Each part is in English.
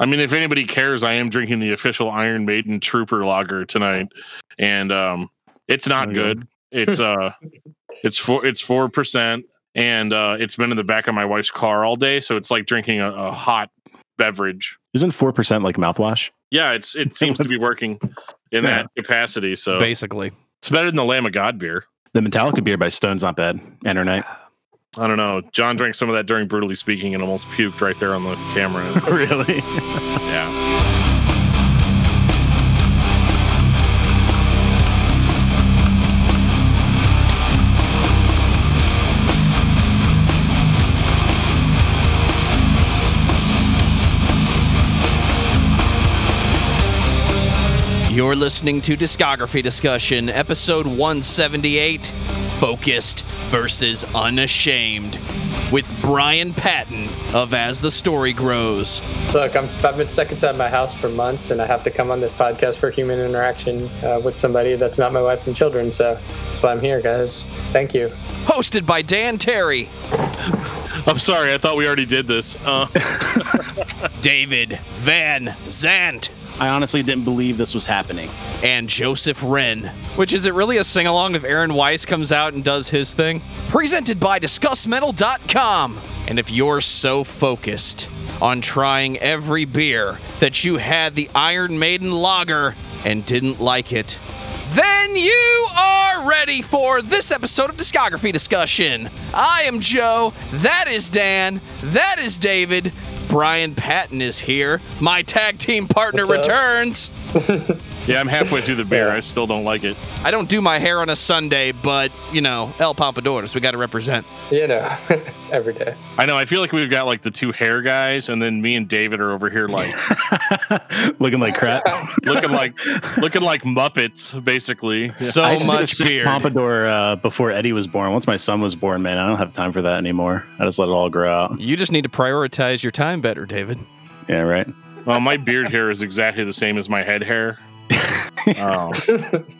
I mean, if anybody cares, I am drinking the official Iron Maiden Trooper Lager tonight, and um, it's not Oh, yeah. good. It's uh, it's four it's four percent, and uh, it's been in the back of my wife's car all day, so it's like drinking a, a hot beverage. Isn't four percent like mouthwash? Yeah, it's it seems to be working in that capacity. So Basically. it's better than the Lamb of God beer. The Metallica beer by Stone's not bad. Enter night. I don't know. John drank some of that during brutally speaking and almost puked right there on the camera. really? yeah. You're listening to Discography Discussion, episode 178 Focused versus Unashamed, with Brian Patton of As the Story Grows. Look, I'm, I've been stuck inside my house for months, and I have to come on this podcast for human interaction uh, with somebody that's not my wife and children. So that's why I'm here, guys. Thank you. Hosted by Dan Terry, I'm sorry. I thought we already did this. Uh, David Van Zant, I honestly didn't believe this was happening. and Joseph Wren. Which is it really a sing along if Aaron Weiss comes out and does his thing? Presented by DiscussMetal.com. And if you're so focused on trying every beer that you had the Iron Maiden lager and didn't like it, then you are ready for this episode of Discography Discussion. I am Joe, that is Dan, that is David. Brian Patton is here. My tag team partner returns. yeah, I'm halfway through the beer. I still don't like it. I don't do my hair on a Sunday, but you know, El Pompadours, we got to represent. You know, every day. I know. I feel like we've got like the two hair guys, and then me and David are over here like Looking like crap. looking like looking like Muppets, basically. So I used to do a much straight beard. pompadour uh, before Eddie was born. Once my son was born, man, I don't have time for that anymore. I just let it all grow out. You just need to prioritize your time better, David. Yeah, right. Well, my beard hair is exactly the same as my head hair. Um,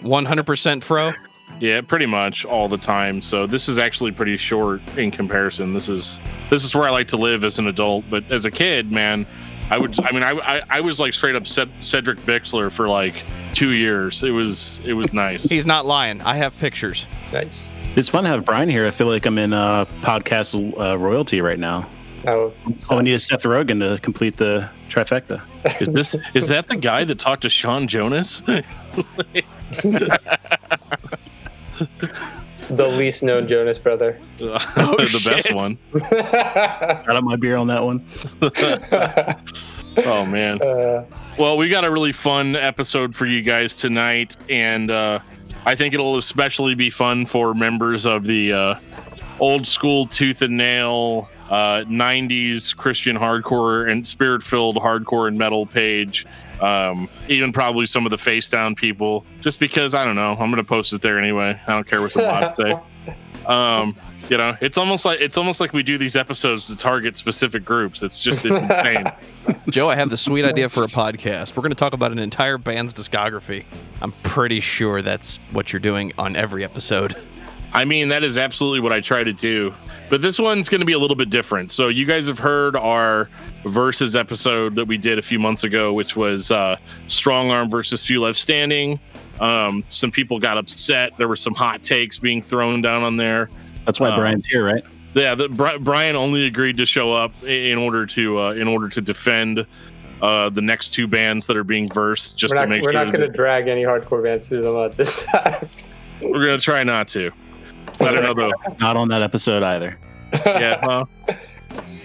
100% fro. yeah, pretty much all the time. So this is actually pretty short in comparison. This is this is where I like to live as an adult, but as a kid, man, I would. I mean, I I, I was like straight up Ced- Cedric Bixler for like two years. It was it was nice. He's not lying. I have pictures. Nice. It's fun to have Brian here. I feel like I'm in uh, podcast uh, royalty right now. Oh, All I need is Seth Rogen to complete the trifecta. Is this is that the guy that talked to Shawn Jonas? the least known Jonas brother. Oh, the best one. Got up my beer on that one. Oh man. Uh, Well, we got a really fun episode for you guys tonight, and uh, I think it'll especially be fun for members of the uh, old school tooth and nail uh, 90s Christian hardcore and spirit filled hardcore and metal page. Um, even probably some of the face down people, just because I don't know. I'm going to post it there anyway. I don't care what the bots say. Um, you know, it's almost like it's almost like we do these episodes to target specific groups. It's just it's insane. Joe, I have the sweet idea for a podcast. We're going to talk about an entire band's discography. I'm pretty sure that's what you're doing on every episode. I mean, that is absolutely what I try to do. But this one's going to be a little bit different. So, you guys have heard our versus episode that we did a few months ago, which was uh, Strong Arm versus Few Left Standing. Um, some people got upset. There were some hot takes being thrown down on there. That's why Uh, Brian's here, right? Yeah, the, Bri- Brian only agreed to show up in order to uh, in order to defend uh, the next two bands that are being versed, just we're to not, make we're sure not going to drag any hardcore bands through the mud this time. we're going to try not to. I don't know though. Not on that episode either. yeah. Well,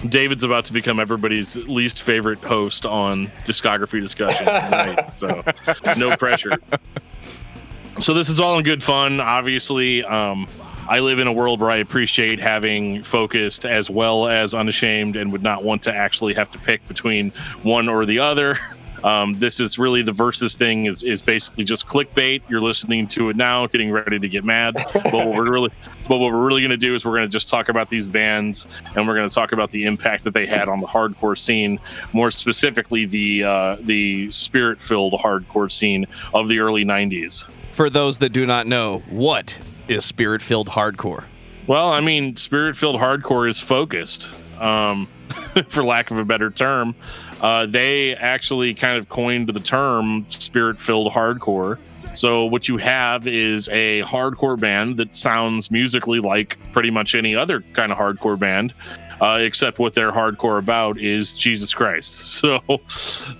David's about to become everybody's least favorite host on discography discussion tonight, so no pressure. So this is all in good fun. Obviously, um, I live in a world where I appreciate having focused as well as unashamed, and would not want to actually have to pick between one or the other. Um, this is really the versus thing is, is basically just clickbait. You're listening to it now, getting ready to get mad. But what we're really, but what we're really going to do is we're going to just talk about these bands, and we're going to talk about the impact that they had on the hardcore scene, more specifically the uh, the spirit filled hardcore scene of the early '90s. For those that do not know, what is spirit filled hardcore? Well, I mean, spirit filled hardcore is focused, um, for lack of a better term. Uh, they actually kind of coined the term spirit filled hardcore. So, what you have is a hardcore band that sounds musically like pretty much any other kind of hardcore band, uh, except what they're hardcore about is Jesus Christ. So,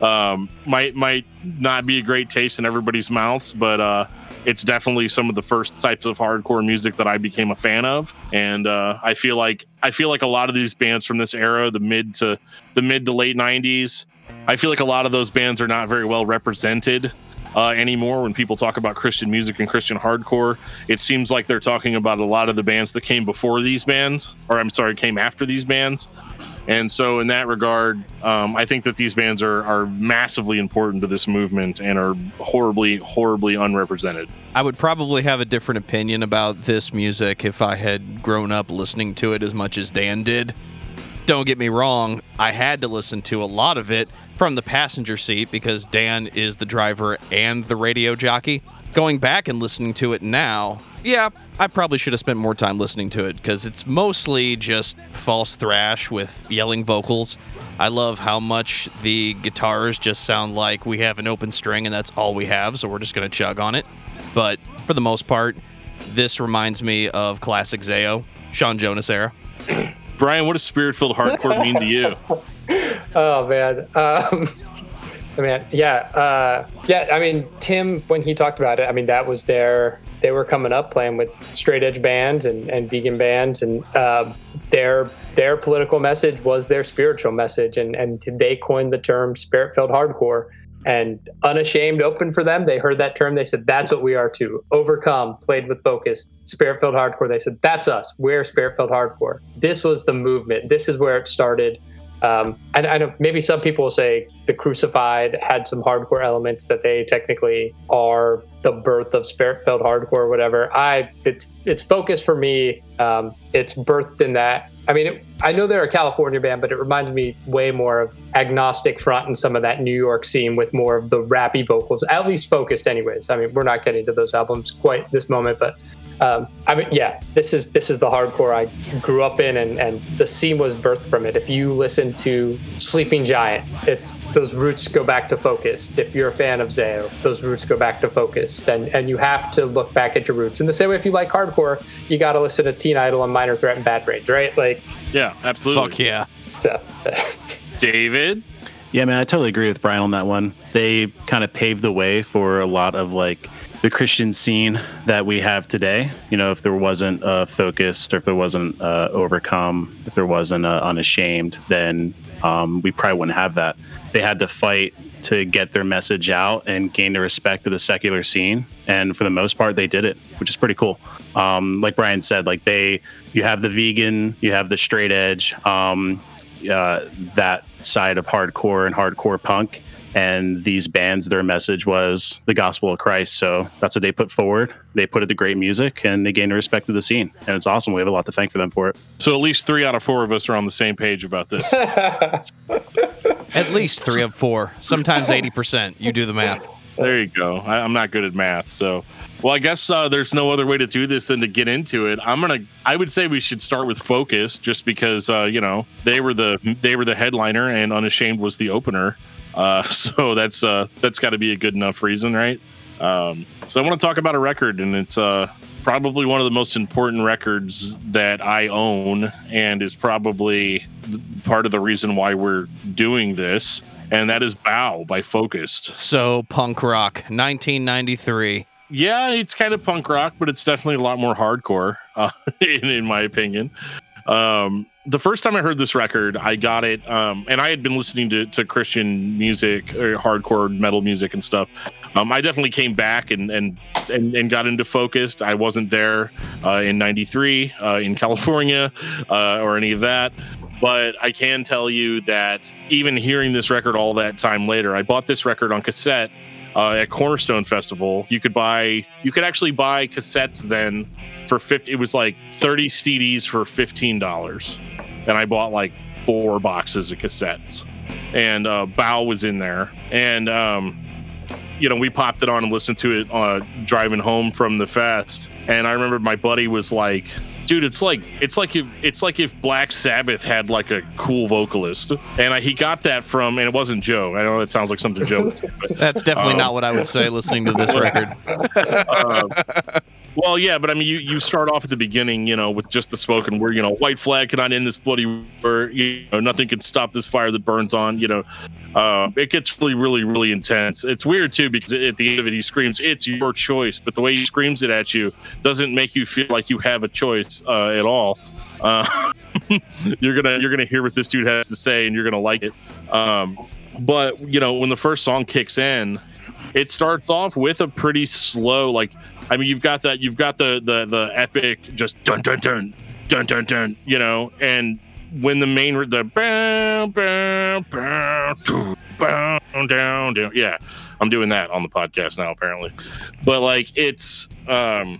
um, might might not be a great taste in everybody's mouths, but uh, it's definitely some of the first types of hardcore music that I became a fan of, and uh, I feel like I feel like a lot of these bands from this era, the mid to the mid to late '90s, I feel like a lot of those bands are not very well represented uh, anymore when people talk about Christian music and Christian hardcore. It seems like they're talking about a lot of the bands that came before these bands, or I'm sorry, came after these bands. And so, in that regard, um, I think that these bands are, are massively important to this movement and are horribly, horribly unrepresented. I would probably have a different opinion about this music if I had grown up listening to it as much as Dan did. Don't get me wrong, I had to listen to a lot of it from the passenger seat because Dan is the driver and the radio jockey. Going back and listening to it now, yeah, I probably should have spent more time listening to it because it's mostly just false thrash with yelling vocals. I love how much the guitars just sound like we have an open string and that's all we have, so we're just going to chug on it. But for the most part, this reminds me of classic Zao, Shawn Jonas era. Brian, what does spirit filled hardcore mean to you? Oh man. Um, I mean, yeah, uh, yeah. I mean, Tim, when he talked about it, I mean, that was their. They were coming up playing with straight edge bands and, and vegan bands, and uh, their their political message was their spiritual message, and and they coined the term spirit filled hardcore. And unashamed, open for them. They heard that term. They said, "That's what we are to Overcome, played with focus, spirit filled hardcore. They said, "That's us. We're spirit filled hardcore." This was the movement. This is where it started. Um, and I know maybe some people will say the Crucified had some hardcore elements that they technically are the birth of spirit-filled hardcore, or whatever. I it's it's focused for me. Um, it's birthed in that. I mean, it, I know they're a California band, but it reminds me way more of Agnostic Front and some of that New York scene with more of the rappy vocals, at least focused, anyways. I mean, we're not getting to those albums quite this moment, but um, I mean, yeah, this is this is the hardcore I grew up in, and, and the scene was birthed from it. If you listen to Sleeping Giant, it's those roots go back to Focus. If you're a fan of Zao, those roots go back to Focused, and and you have to look back at your roots. In the same way, if you like hardcore, you got to listen to Teen Idles and Minor Threat and Bad Brains, right? Like, Yeah, absolutely. Fuck yeah. so. David? Yeah, man, I totally agree with Brian on that one. They kind of paved the way for a lot of like the Christian scene that we have today. You know, if there wasn't uh, focused, or if there wasn't uh, overcome, if there wasn't uh, unashamed, then um, we probably wouldn't have that. They had to fight to get their message out and gain the respect of the secular scene, and for the most part, they did it, which is pretty cool. Um, like Brian said, like they, you have the vegan, you have the straight edge. Um, uh, that side of hardcore and hardcore punk. And these bands, their message was the gospel of Christ. So that's what they put forward. They put it to great music and they gained the respect of the scene. And it's awesome. We have a lot to thank for them for it. So at least three out of four of us are on the same page about this. At least three of four, sometimes 80%. You do the math. there you go. I, I'm not good at math, so well, I guess uh, there's no other way to do this than to get into it. I'm gonna. I would say we should start with Focus, just because uh, you know they were the they were the headliner and Unashamed was the opener. Uh, so that's uh, that's got to be a good enough reason, right? Um, so I want to talk about a record, and it's uh, probably one of the most important records that I own, and is probably part of the reason why we're doing this. And that is "Bow" by Focused. So, punk rock, 1993. yeah, it's kind of punk rock, but it's definitely a lot more hardcore, uh, in, in my opinion. Um, the first time I heard this record, I got it, um, and I had been listening to, to Christian music or hardcore metal music and stuff. Um, I definitely came back and and and, and got into Focused. I wasn't there uh, in '93 uh, in California uh, or any of that. But I can tell you that even hearing this record all that time later, I bought this record on cassette uh, at Cornerstone Festival. You could buy, you could actually buy cassettes then for 50, it was like 30 CDs for $15. And I bought like four boxes of cassettes. And uh, Bow was in there. And, um, you know, we popped it on and listened to it uh, driving home from the fest. And I remember my buddy was like, dude, it's like it's like if it's like if Black Sabbath had like a cool vocalist, and I, he got that from, and it wasn't Joe. I know that sounds like something Joe would say, but That's definitely Um, not what I would say listening to this record. uh, well, yeah, but I mean, you, you start off at the beginning, you know, with just the spoken word, you know, white flag cannot end this bloody war, you know, nothing can stop this fire that burns on, you know. Uh, it gets really, really, really intense. It's weird too because at the end of it, he screams, "It's your choice," but the way he screams it at you doesn't make you feel like you have a choice uh, at all. Uh, you're gonna you're gonna hear what this dude has to say, and you're gonna like it. Um, but you know, when the first song kicks in, it starts off with a pretty slow like i mean you've got that you've got the the the epic just dun dun dun dun dun dun you know and when the main the bow, bow, doo, bow, down down yeah i'm doing that on the podcast now apparently. But like it's um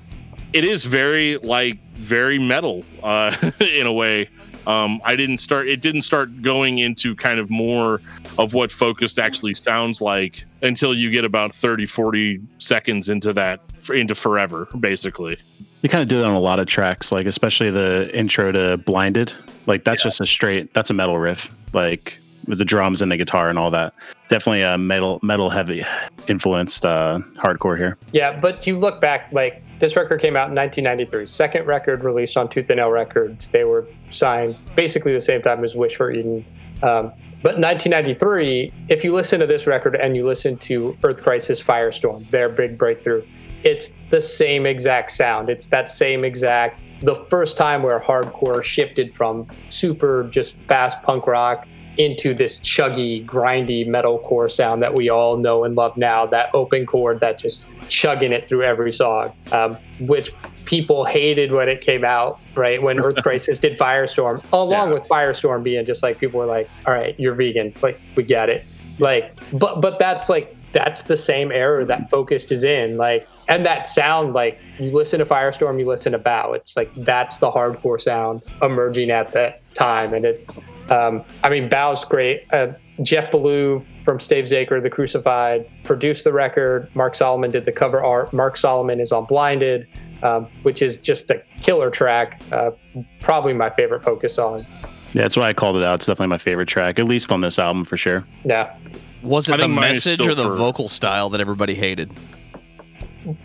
it is very like very metal uh in a way um i didn't start it didn't start going into kind of more of what focused actually sounds like until you get about 30 40 seconds into that into forever basically We kind of do that on a lot of tracks, like especially the intro to Blinded. Like that's just a straight that's a metal riff, like with the drums and the guitar and all that. Definitely a metal metal heavy influenced uh, hardcore here. Yeah, but you look back, like this record came out in 1993, second record released on Tooth and Nail Records. They were signed basically the same time as Wish for Eden. Um, but 1993, if you listen to this record and you listen to Earth Crisis Firestorm, their big breakthrough, it's the same exact sound. It's that same exact, the first time where hardcore shifted from super just fast punk rock into this chuggy, grindy metalcore sound that we all know and love now. That open chord that just chugging it through every song, um, which people hated when it came out, right? When Earth Crisis did Firestorm, along Yeah. with Firestorm being just like people were like, "All right, you're vegan, like we get it." Like, but but that's like that's the same era that Focused is in, like, and that sound like you listen to Firestorm, you listen to Bow. It's like that's the hardcore sound emerging at that time, and it's um, I mean, Bow's great. Uh, Jeff Bellew from Stavesacre, The Crucified, produced the record. Mark Solomon did the cover art. Mark Solomon is on Blinded, um, which is just a killer track. Uh, probably my favorite Focus on. Yeah, that's why I called it out. It's definitely my favorite track, at least on this album for sure. Yeah. Was I it the think mine is message or the for- vocal style that everybody hated?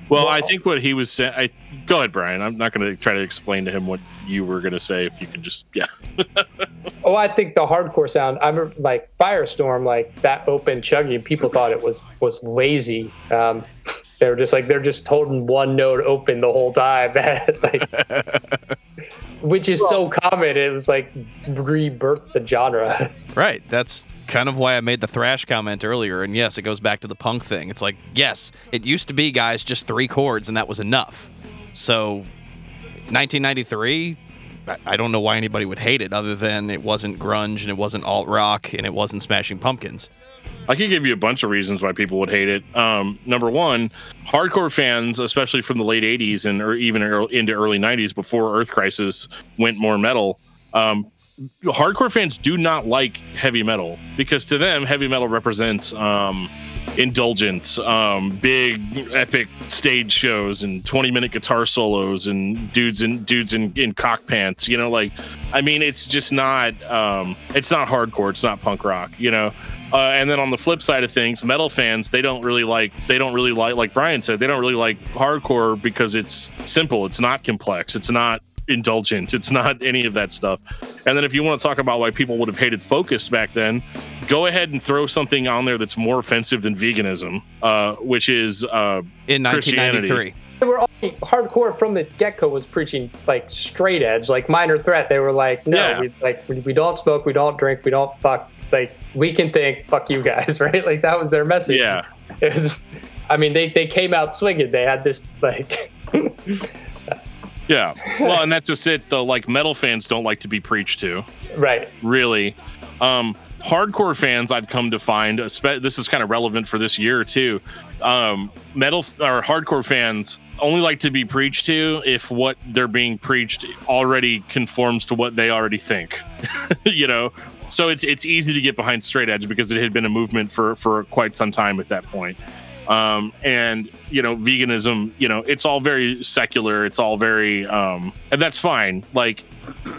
Well i think what he was saying i go ahead brian i'm not going to try to explain to him what you were going to say if you could just yeah Oh, I think the hardcore sound. I remember like Firestorm, like that open chuggy. People thought it was was lazy. Um, they were just like they're just holding one note open the whole time, like, which is so common. It was like rebirth the genre. Right. That's kind of why I made the thrash comment earlier. And yes, it goes back to the punk thing. It's like, yes, it used to be, guys, just three chords, and that was enough. So, 1993, I- don't know why anybody would hate it other than it wasn't grunge and it wasn't alt rock and it wasn't Smashing Pumpkins. I could give you a bunch of reasons why people would hate it. Um, number one, hardcore fans, especially from the late '80s and or even ear- into early '90s, before Earth Crisis went more metal, um, hardcore fans do not like heavy metal because to them, heavy metal represents um, indulgence, um, big epic stage shows, and 20 minute guitar solos, and dudes in dudes in, in cock pants. You know, like I mean, it's just not um, it's not hardcore. It's not punk rock. You know. Uh, and then on the flip side of things, metal fans they don't really like they don't really like like Brian said they don't really like hardcore because it's simple. It's not complex. It's not indulgent. It's not any of that stuff. And then if you want to talk about why people would have hated Focused back then, go ahead and throw something on there that's more offensive than veganism, uh, which is uh, In 1993. They were all hardcore from the get go was preaching like straight edge, like minor threat. They were like, no, Yeah. we like we, we don't smoke, we don't drink, we don't fuck. Like we can think, fuck you guys, right? Like that was their message. yeah. It was, I mean, they, they came out swinging. They had this like, Yeah. Well, and that's just it. Though, like metal fans don't like to be preached to. right. really. Um, hardcore fans, I've come to find, this is kind of relevant for this year too. Um, metal or hardcore fans only like to be preached to if what they're being preached already conforms to what they already think. you know, so it's it's easy to get behind straight edge because it had been a movement for for quite some time at that point. Um, and you know, veganism, you know, it's all very secular. It's all very, um, and that's fine. Like,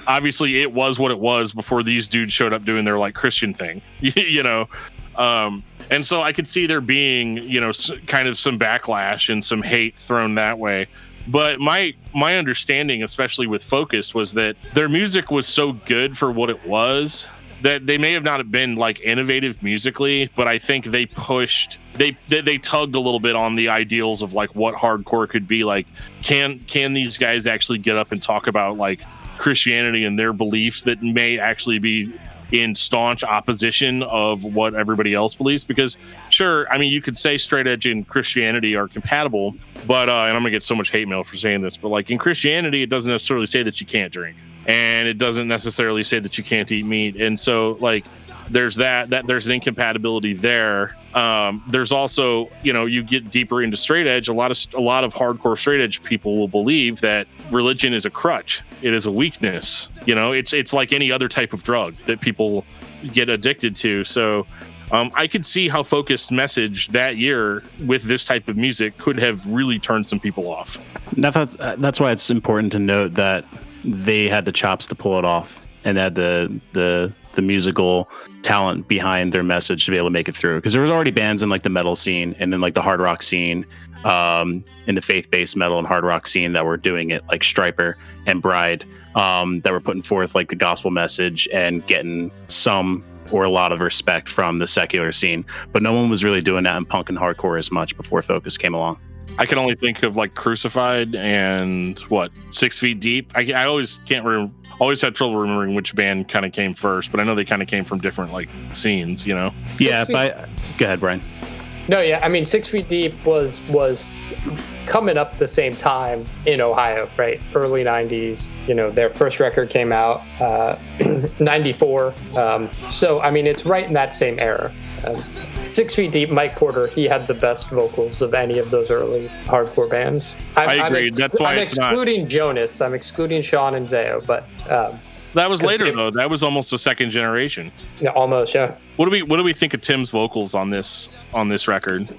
obviously, it was what it was before these dudes showed up doing their like Christian thing, you know. Um, and so I could see there being, you know, kind of some backlash and some hate thrown that way. But my my understanding, especially with Focus, was that their music was so good for what it was that they may have not been like innovative musically, but I think they pushed they, they they tugged a little bit on the ideals of like what hardcore could be. Like, can can these guys actually get up and talk about like Christianity and their beliefs that may actually be in staunch opposition of what everybody else believes because sure i mean you could say straight edge and christianity are compatible but uh and i'm gonna get so much hate mail for saying this but like in christianity it doesn't necessarily say that you can't drink and it doesn't necessarily say that you can't eat meat. And so like there's that that there's an incompatibility there. Um, there's also you know you get deeper into straight edge a lot of a lot of hardcore straight edge people will believe that religion is a crutch. It is a weakness. You know it's it's like any other type of drug that people get addicted to. So um, I could see how focused message that year with this type of music could have really turned some people off. Now, that's, uh, that's why it's important to note that they had the chops to pull it off and had the the the musical talent behind their message to be able to make it through. Because there was already bands in like the metal scene and then like the hard rock scene, um, in the faith based metal and hard rock scene that were doing it, like Stryper and Bride, um, that were putting forth like the gospel message and getting some or a lot of respect from the secular scene. But no one was really doing that in punk and hardcore as much before Focus came along. I can only think of like Crucified and what Six Feet Deep. I, I always can't remember. Always had trouble remembering which band kind of came first, but I know they kind of came from different like scenes. You know, yeah, feet- but go ahead, Brian. No, yeah, I mean, Six Feet Deep was was coming up the same time in Ohio, right? Early '90s. You know, their first record came out uh, '94. Um, so, I mean, it's right in that same era. Um, Six Feet Deep, Mike Porter, he had the best vocals of any of those early hardcore bands. I'm, I agree. That's why I'm it's not- excluding Jonas. I'm excluding Shawn and Zao, but um, that was later it- though. That was almost a second generation. yeah, almost, yeah. What do we What do we think of Tim's vocals on this on this record?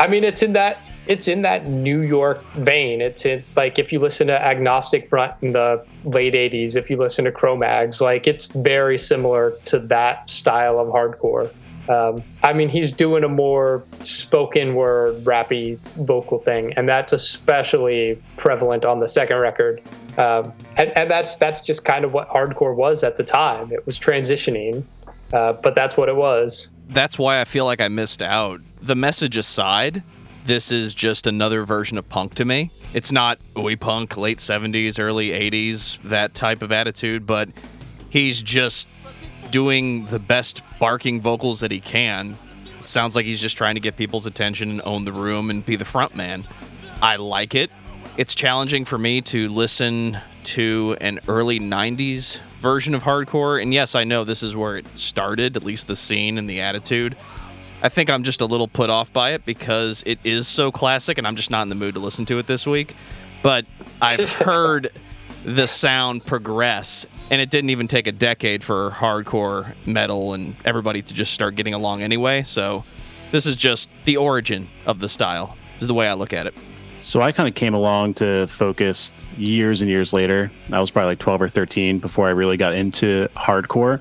I mean, it's in that it's in that New York vein. It's in like if you listen to Agnostic Front in the late '80s, if you listen to Cro-Mags, like it's very similar to that style of hardcore. Um, I mean, he's doing a more spoken word, rappy vocal thing, and that's especially prevalent on the second record. Um, and, and that's that's just kind of what hardcore was at the time. It was transitioning, uh, but that's what it was. That's why I feel like I missed out. The message aside, this is just another version of punk to me. It's not oi punk, late 70s, early 80s, that type of attitude, but he's just doing the best barking vocals that he can. It sounds like he's just trying to get people's attention and own the room and be the front man. I like it. It's challenging for me to listen to an early 90s version of hardcore. And yes, I know this is where it started, at least the scene and the attitude. I think I'm just a little put off by it because it is so classic and I'm just not in the mood to listen to it this week. But I've heard the sound progress and it didn't even take a decade for hardcore metal and everybody to just start getting along anyway. So this is just the origin of the style, is the way I look at it. So I kind of came along to focus years and years later. I was probably like 12 or 13 before I really got into hardcore.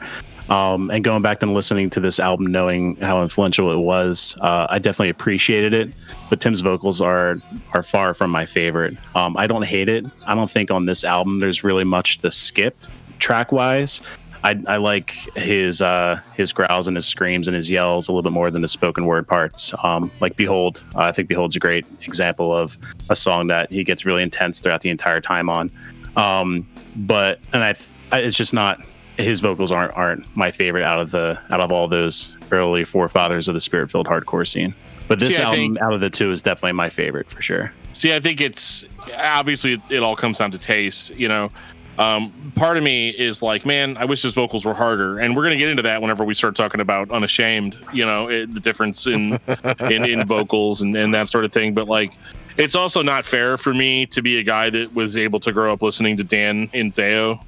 Um, and going back and listening to this album, knowing how influential it was, uh, I definitely appreciated it. But Tim's vocals are are far from my favorite. Um, I don't hate it. I don't think on this album there's really much to skip track wise. I, I like his uh, his growls and his screams and his yells a little bit more than the spoken word parts. Um, like Behold, uh, I think Behold's a great example of a song that he gets really intense throughout the entire time on. Um, but and I, I, it's just not his vocals aren't aren't my favorite out of the out of all those early forefathers of the spirit filled hardcore scene. But this See, album think- out of the two is definitely my favorite for sure. See, I think it's obviously it, all comes down to taste. You know, um, part of me is like, man, I wish his vocals were harder, and we're gonna get into that whenever we start talking about unashamed. You know, it, the difference in in, in vocals and, and that sort of thing. But like, it's also not fair for me to be a guy that was able to grow up listening to Dan and Zao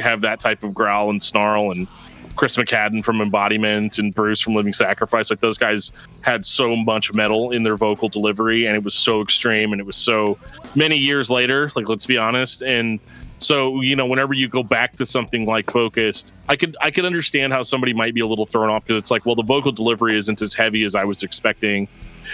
have that type of growl and snarl and Chris McCadden from Embodiment and Bruce from Living Sacrifice. Like those guys had so much metal in their vocal delivery, and it was so extreme, and it was so many years later. Like let's be honest, and so you know, whenever you go back to something like Focused, I could I could understand how somebody might be a little thrown off because it's like, well, the vocal delivery isn't as heavy as I was expecting,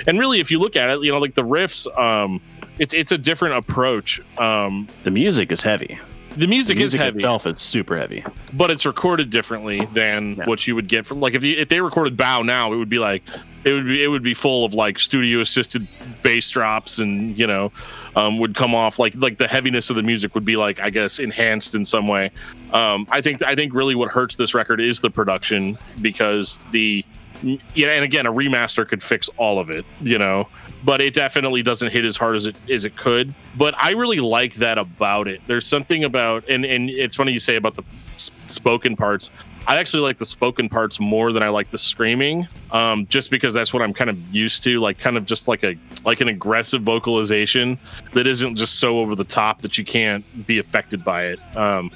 and really, if you look at it, you know, like the riffs, um, it's it's a different approach. Um, The music is heavy. the music, The music is heavy, itself is super heavy. but it's recorded differently than Yeah. what you would get from like if you if they recorded Bow now, it would be like it would be it would be full of like studio assisted bass drops and you know um, would come off like like the heaviness of the music would be like I guess enhanced in some way. Um, I think I think really what hurts this record is the production because the yeah and again a remaster could fix all of it you know? But it definitely doesn't hit as hard as it as it could. But i really like that about it. There's something about and and it's funny you say about the spoken parts. I actually like the spoken parts more than i like the screaming um just because that's what i'm kind of used to like kind of just like a like an aggressive vocalization that isn't just so over the top that you can't be affected by it. Um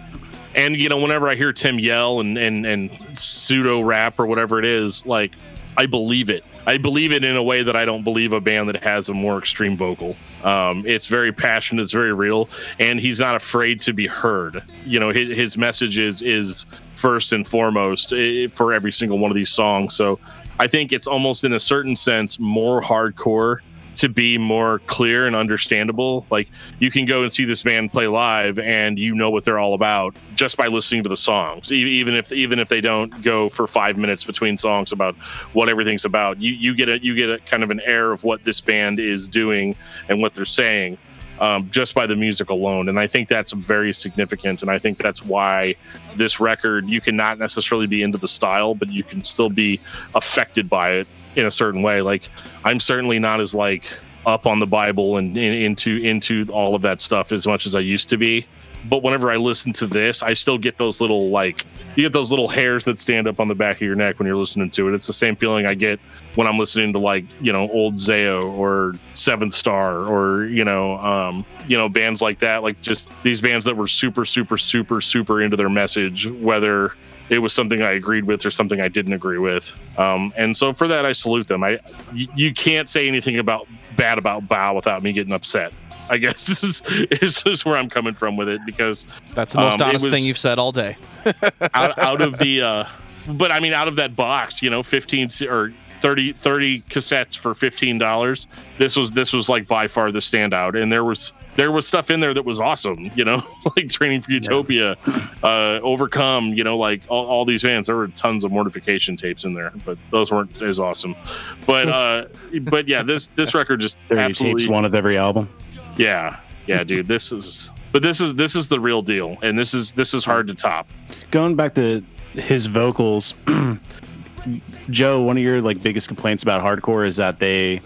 and you know whenever i hear tim yell and and and pseudo rap or whatever it is like i believe it. I believe it in a way that i don't believe a band that has a more extreme vocal. Um, it's very passionate it's very real and he's not afraid to be heard. You know his, his message is is first and foremost eh, for every single one of these songs. So i think it's almost in a certain sense more hardcore to be more clear and understandable. Like you can go and see this band play live, and you know what they're all about just by listening to the songs. Even if even if they don't go for five minutes between songs about what everything's about, you you get a you get a kind of an air of what this band is doing and what they're saying. Um, just by the music alone. And I think that's very significant. And I think that's why this record, you cannot necessarily be into the style, but you can still be affected by it in a certain way. Like I'm certainly not as like up on the Bible and, into into all of that stuff as much as I used to be. But whenever I listen to this, I still get those little like you get those little hairs that stand up on the back of your neck when you're listening to it. It's the same feeling I get when I'm listening to like you know old Zao or Seventh Star or you know um, you know bands like that. Like just these bands that were super super super super into their message, whether it was something I agreed with or something I didn't agree with. Um, and so for that, I salute them. I y- you can't say anything about bad about Bow without me getting upset. I guess this is, this is where I'm coming from with it because That's the most Um, honest was- thing you've said all day. out, out of the uh but i mean out of that box you know 15 or 30 30 cassettes for 15 dollars. This was this was like by far the standout. And there was there was stuff in there that was awesome you know like training for utopia uh overcome you know like all, all these bands. There were tons of mortification tapes in there but those weren't as awesome. But uh but yeah this this record just 30 absolutely tapes, one of every album. yeah. Yeah dude this is but this is this is the real deal. And this is this is hard to top. Going back to his vocals, Joe, one of your like biggest complaints about hardcore is that they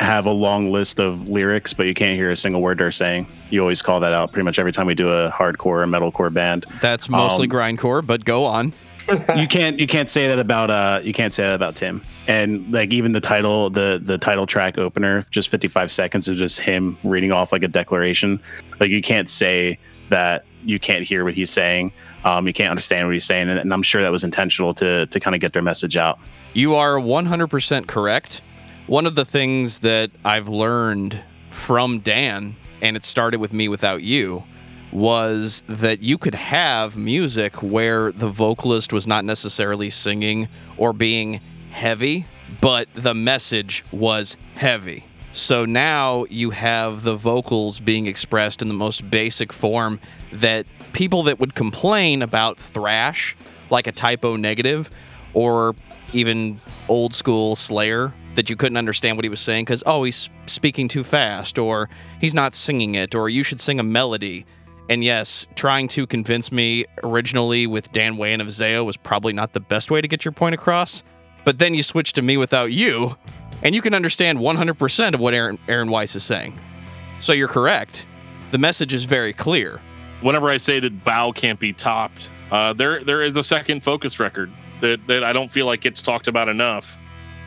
have a long list of lyrics, but you can't hear a single word they're saying. You always call that out pretty much every time we do a hardcore or metalcore band. That's mostly Um, grindcore, but go on. you can't you can't say that about uh you can't say that about Tim. And like even the title the the title track opener, just 55 seconds of just him reading off like a declaration. Like you can't say that you can't hear what he's saying. Um, you can't understand what he's saying, and, and I'm sure that was intentional to to kind of get their message out. You are 100% correct. One of the things that I've learned from Dan, and it started with mewithoutYou, was that you could have music where the vocalist was not necessarily singing or being heavy, but the message was heavy. So now you have the vocals being expressed in the most basic form that people that would complain about thrash, like a Type O Negative, or even old school Slayer, that you couldn't understand what he was saying because, oh, he's speaking too fast, or he's not singing it, or you should sing a melody. And yes, trying to convince me originally with Dan Weyandt of Zao was probably not the best way to get your point across. But then you switch to mewithoutYou, and you can understand 100% of what Aaron, Aaron Weiss is saying. So you're correct. The message is very clear. whenever I say that Bow can't be topped, uh, there there is a second Focus record that, that I don't feel like gets talked about enough.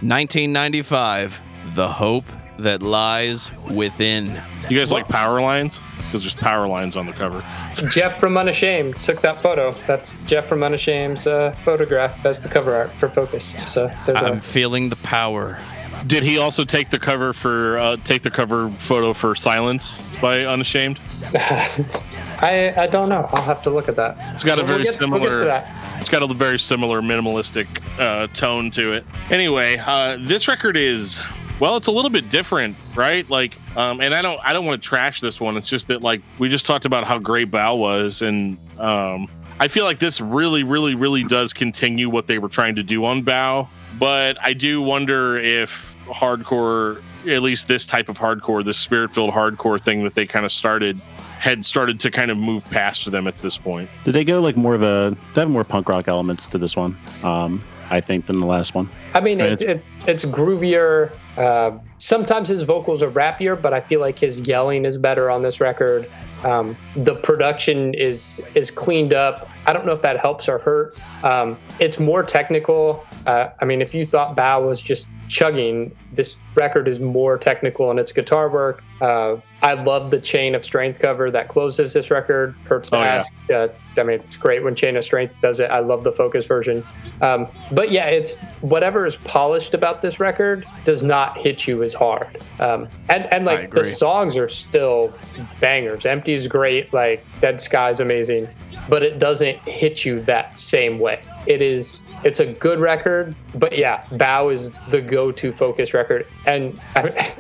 1995, The Hope that lies within. You guys like power lines? Because there's power lines on the cover. Jeff from Unashamed took that photo. That's Jeff from Unashamed's uh, photograph as the cover art for Focus. So there's I'm a, feeling the power. Did he also take the cover for uh, take the cover photo for Silence by Unashamed? I I don't know. I'll have to look at that. It's got a very we'll get similar. it's got a very similar minimalistic uh, tone to it. Anyway, uh, this record is well, it's a little bit different, right? Like, um, and I don't, I don't want to trash this one. It's just that like we just talked about how great Bow was, and um, I feel like this really, really, really does continue what they were trying to do on Bow. But I do wonder if hardcore, at least this type of hardcore, this spirit-filled hardcore thing that they kind of started, had started to kind of move past them at this point. Did they go like more of a? They have more punk rock elements to this one, um, I think, than the last one. I mean, Right, it, it, it's groovier. Uh, sometimes his vocals are rappier, but I feel like his yelling is better on this record. Um, the production is is cleaned up. I don't know if that helps or hurt. Um, it's more technical. Uh, I mean, if you thought Bow was just chugging, this record is more technical in its guitar work. Uh, I love the Chain of Strength cover that closes this record. Hurts to Oh, yeah. Uh, I mean, it's great when Chain of Strength does it. I love the Focus version. Um, but yeah, it's whatever is polished about this record does not hit you as hard. Um, and and like the songs are still bangers. Empty is great. Like Dead Sky's amazing, but it doesn't hit you that same way. It is. It's a good record, but yeah, Bow is the go-to Focus record. And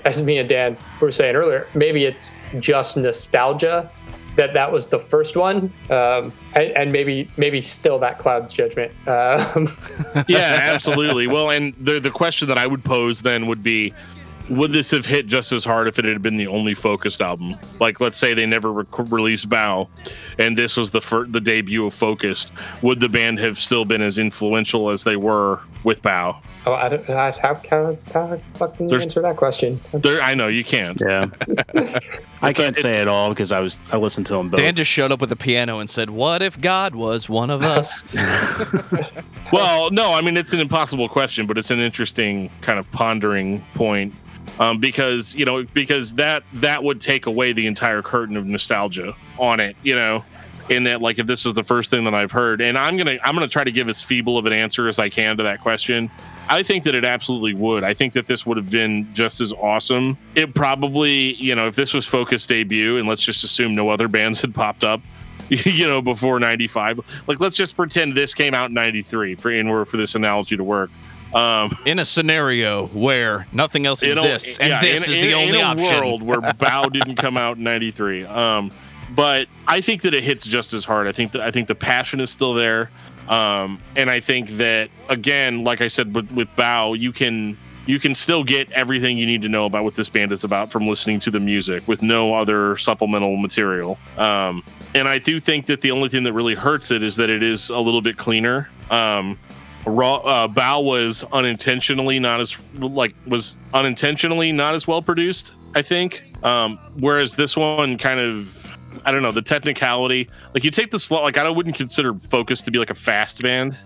as me and Dan were saying earlier, maybe it's just nostalgia that that was the first one, um, and, and maybe maybe still that cloud's judgment. Um, yeah, absolutely. Well, and the the question that I would pose then would be, would this have hit just as hard if it had been the only focused album? Like, let's say they never rec- released Bow, and this was the fir- the debut of Focused. Would the band have still been as influential as they were with Bow? oh, I don't. I, how how how fucking There's- answer that question? There, I know you can't. Yeah, I can't say it all because I was I listened to them both. Dan just showed up with a piano and said, "What if God was one of us?" Well, no, I mean it's an impossible question, but it's an interesting kind of pondering point. Um, because you know, because that that would take away the entire curtain of nostalgia on it, you know, in that like if this is the first thing that I've heard, and I'm gonna I'm gonna try to give as feeble of an answer as I can to that question. I think that it absolutely would. I think that this would have been just as awesome. It probably, you know, if this was Focus debut, and let's just assume no other bands had popped up, you know, before 95. Like, let's just pretend this came out in 93 for, in order for this analogy to work. Um, in a scenario where nothing else in a- exists, and yeah, this in- is in- the only in a option. world where Bow didn't come out in 93. Um, but I think that it hits just as hard. I think that I think the passion is still there. Um, and I think that again, like I said with, with Bow, you can you can still get everything you need to know about what this band is about from listening to the music with no other supplemental material. Um, and I do think that the only thing that really hurts it is that it is a little bit cleaner. Um, Raw, uh, Bow was unintentionally not as like was unintentionally not as well produced. I think. Um, whereas this one kind of I don't know the technicality. Like you take the slow. Like I wouldn't consider Focus to be like a fast band.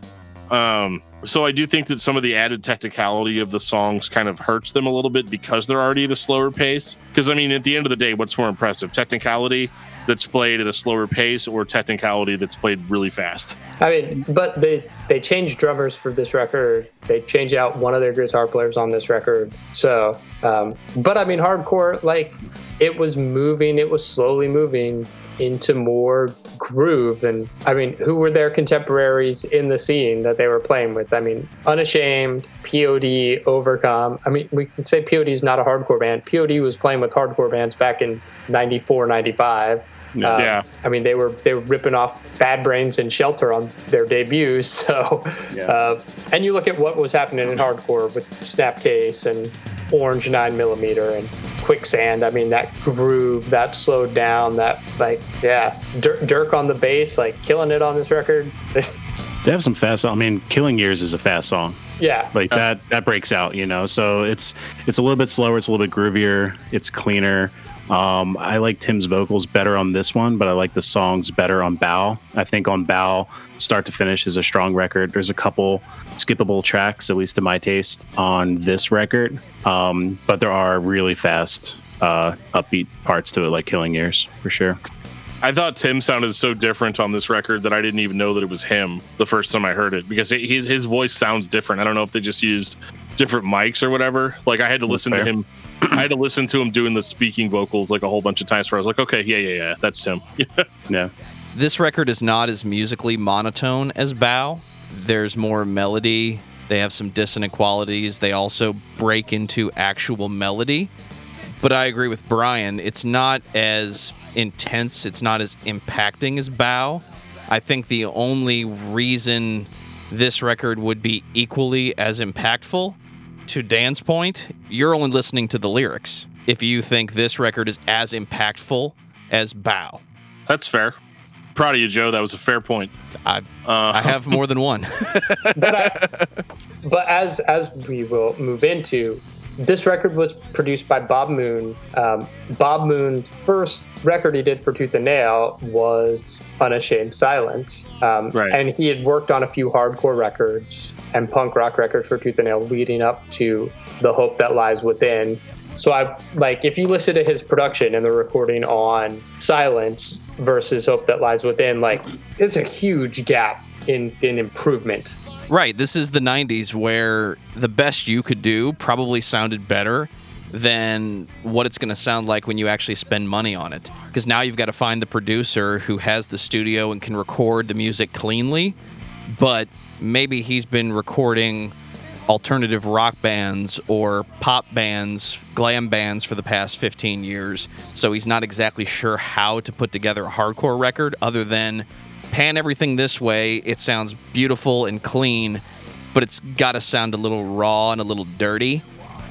Um, so I do think that some of the added technicality of the songs kind of hurts them a little bit because they're already at a slower pace. Because I mean, at the end of the day, what's more impressive, technicality that's played at a slower pace or technicality that's played really fast? I mean, but they they changed drummers for this record. They changed out one of their guitar players on this record. So, um, but I mean, hardcore like it was moving. It was slowly moving into more groove. And I mean, who were their contemporaries in the scene that they were playing with? I mean, Unashamed, POD, Overcome. I mean, we can say POD is not a hardcore band. POD was playing with hardcore bands back in 94, 95. Yeah. Uh, Yeah. I mean, they were they were ripping off Bad Brains and Shelter on their debuts. So, Yeah. uh, and you look at what was happening in hardcore with Snapcase and Orange Nine Millimeter and Quicksand. I mean, that groove, that slowed down, that like, yeah, Dirk, Dirk on the bass, like killing it on this record. They have some fast. I mean, Killing Years is a fast song. yeah, Like that that breaks out, you know. So it's it's a little bit slower. It's a little bit groovier. It's cleaner. Um, I like Tim's vocals better on this one, but I like the songs better on Bow. I think on Bow, start to finish is a strong record. There's a couple skippable tracks, at least to my taste, on this record, um, but there are really fast, uh, upbeat parts to it, like Killing Years, for sure. I thought Tim sounded so different on this record that I didn't even know that it was him the first time I heard it because it, his his voice sounds different. I don't know if they just used different mics or whatever. Like I had to listen fair. to him. I had to listen to him doing the speaking vocals like a whole bunch of times. Where I was like, okay, yeah, yeah, yeah, that's him. Yeah. This record is not as musically monotone as Bow. There's more melody. They have some dissonant qualities. They also break into actual melody. But I agree with Brian. It's not as intense, it's not as impacting as Bow. I think the only reason this record would be equally as impactful, to Dan's point, you're only listening to the lyrics. If you think this record is as impactful as Bow, that's fair. Proud of you, Joe. That was a fair point. I, Uh, I have more than one. but I, but as as we will move into, this record was produced by Bob Moon. Um, Bob Moon's first record he did for Tooth and Nail was Unashamed Silence, um, Right. and he had worked on a few hardcore records and punk rock records for Tooth and Nail leading up to The Hope That Lies Within. So I like if you listen to his production and the recording on Silence versus Hope That Lies Within, like it's a huge gap in in improvement. Right. This is the 90s where the best you could do probably sounded better than what it's going to sound like when you actually spend money on it. Because now you've got to find the producer who has the studio and can record the music cleanly, but maybe he's been recording alternative rock bands or pop bands, glam bands for the past 15 years. So he's not exactly sure how to put together a hardcore record other than pan everything this way. It sounds beautiful and clean, but it's got to sound a little raw and a little dirty.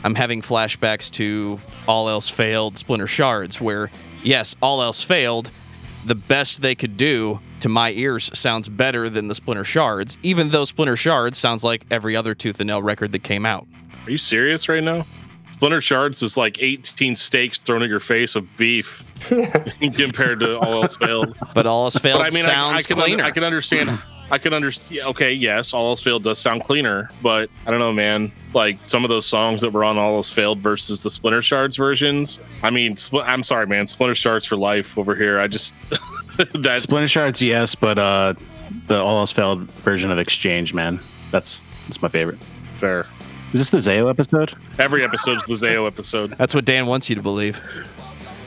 I'm having flashbacks to All Else Failed Splinter Shards, where, yes, All Else Failed, the best they could do to my ears sounds better than the Splinter Shards, even though Splinter Shards sounds like every other Tooth and Nail record that came out. Are you serious right now? Splinter Shards is like 18 steaks thrown at your face of beef compared to all else failed. But All Else Failed But I mean, I, sounds I can cleaner. under, I can understand. I can understand. Okay, yes, all else failed does sound cleaner, but I don't know, man. Like some of those songs that were on all else failed versus the Splinter Shards versions. I mean, Spl- I'm sorry, man. Splinter Shards for life over here. I just that's Splinter Shards, yes, but uh, the All Else Failed version of Exchange, man, that's that's my favorite. fair. Is this the Zao episode? Every episode's the Zao episode. That's what Dan wants you to believe.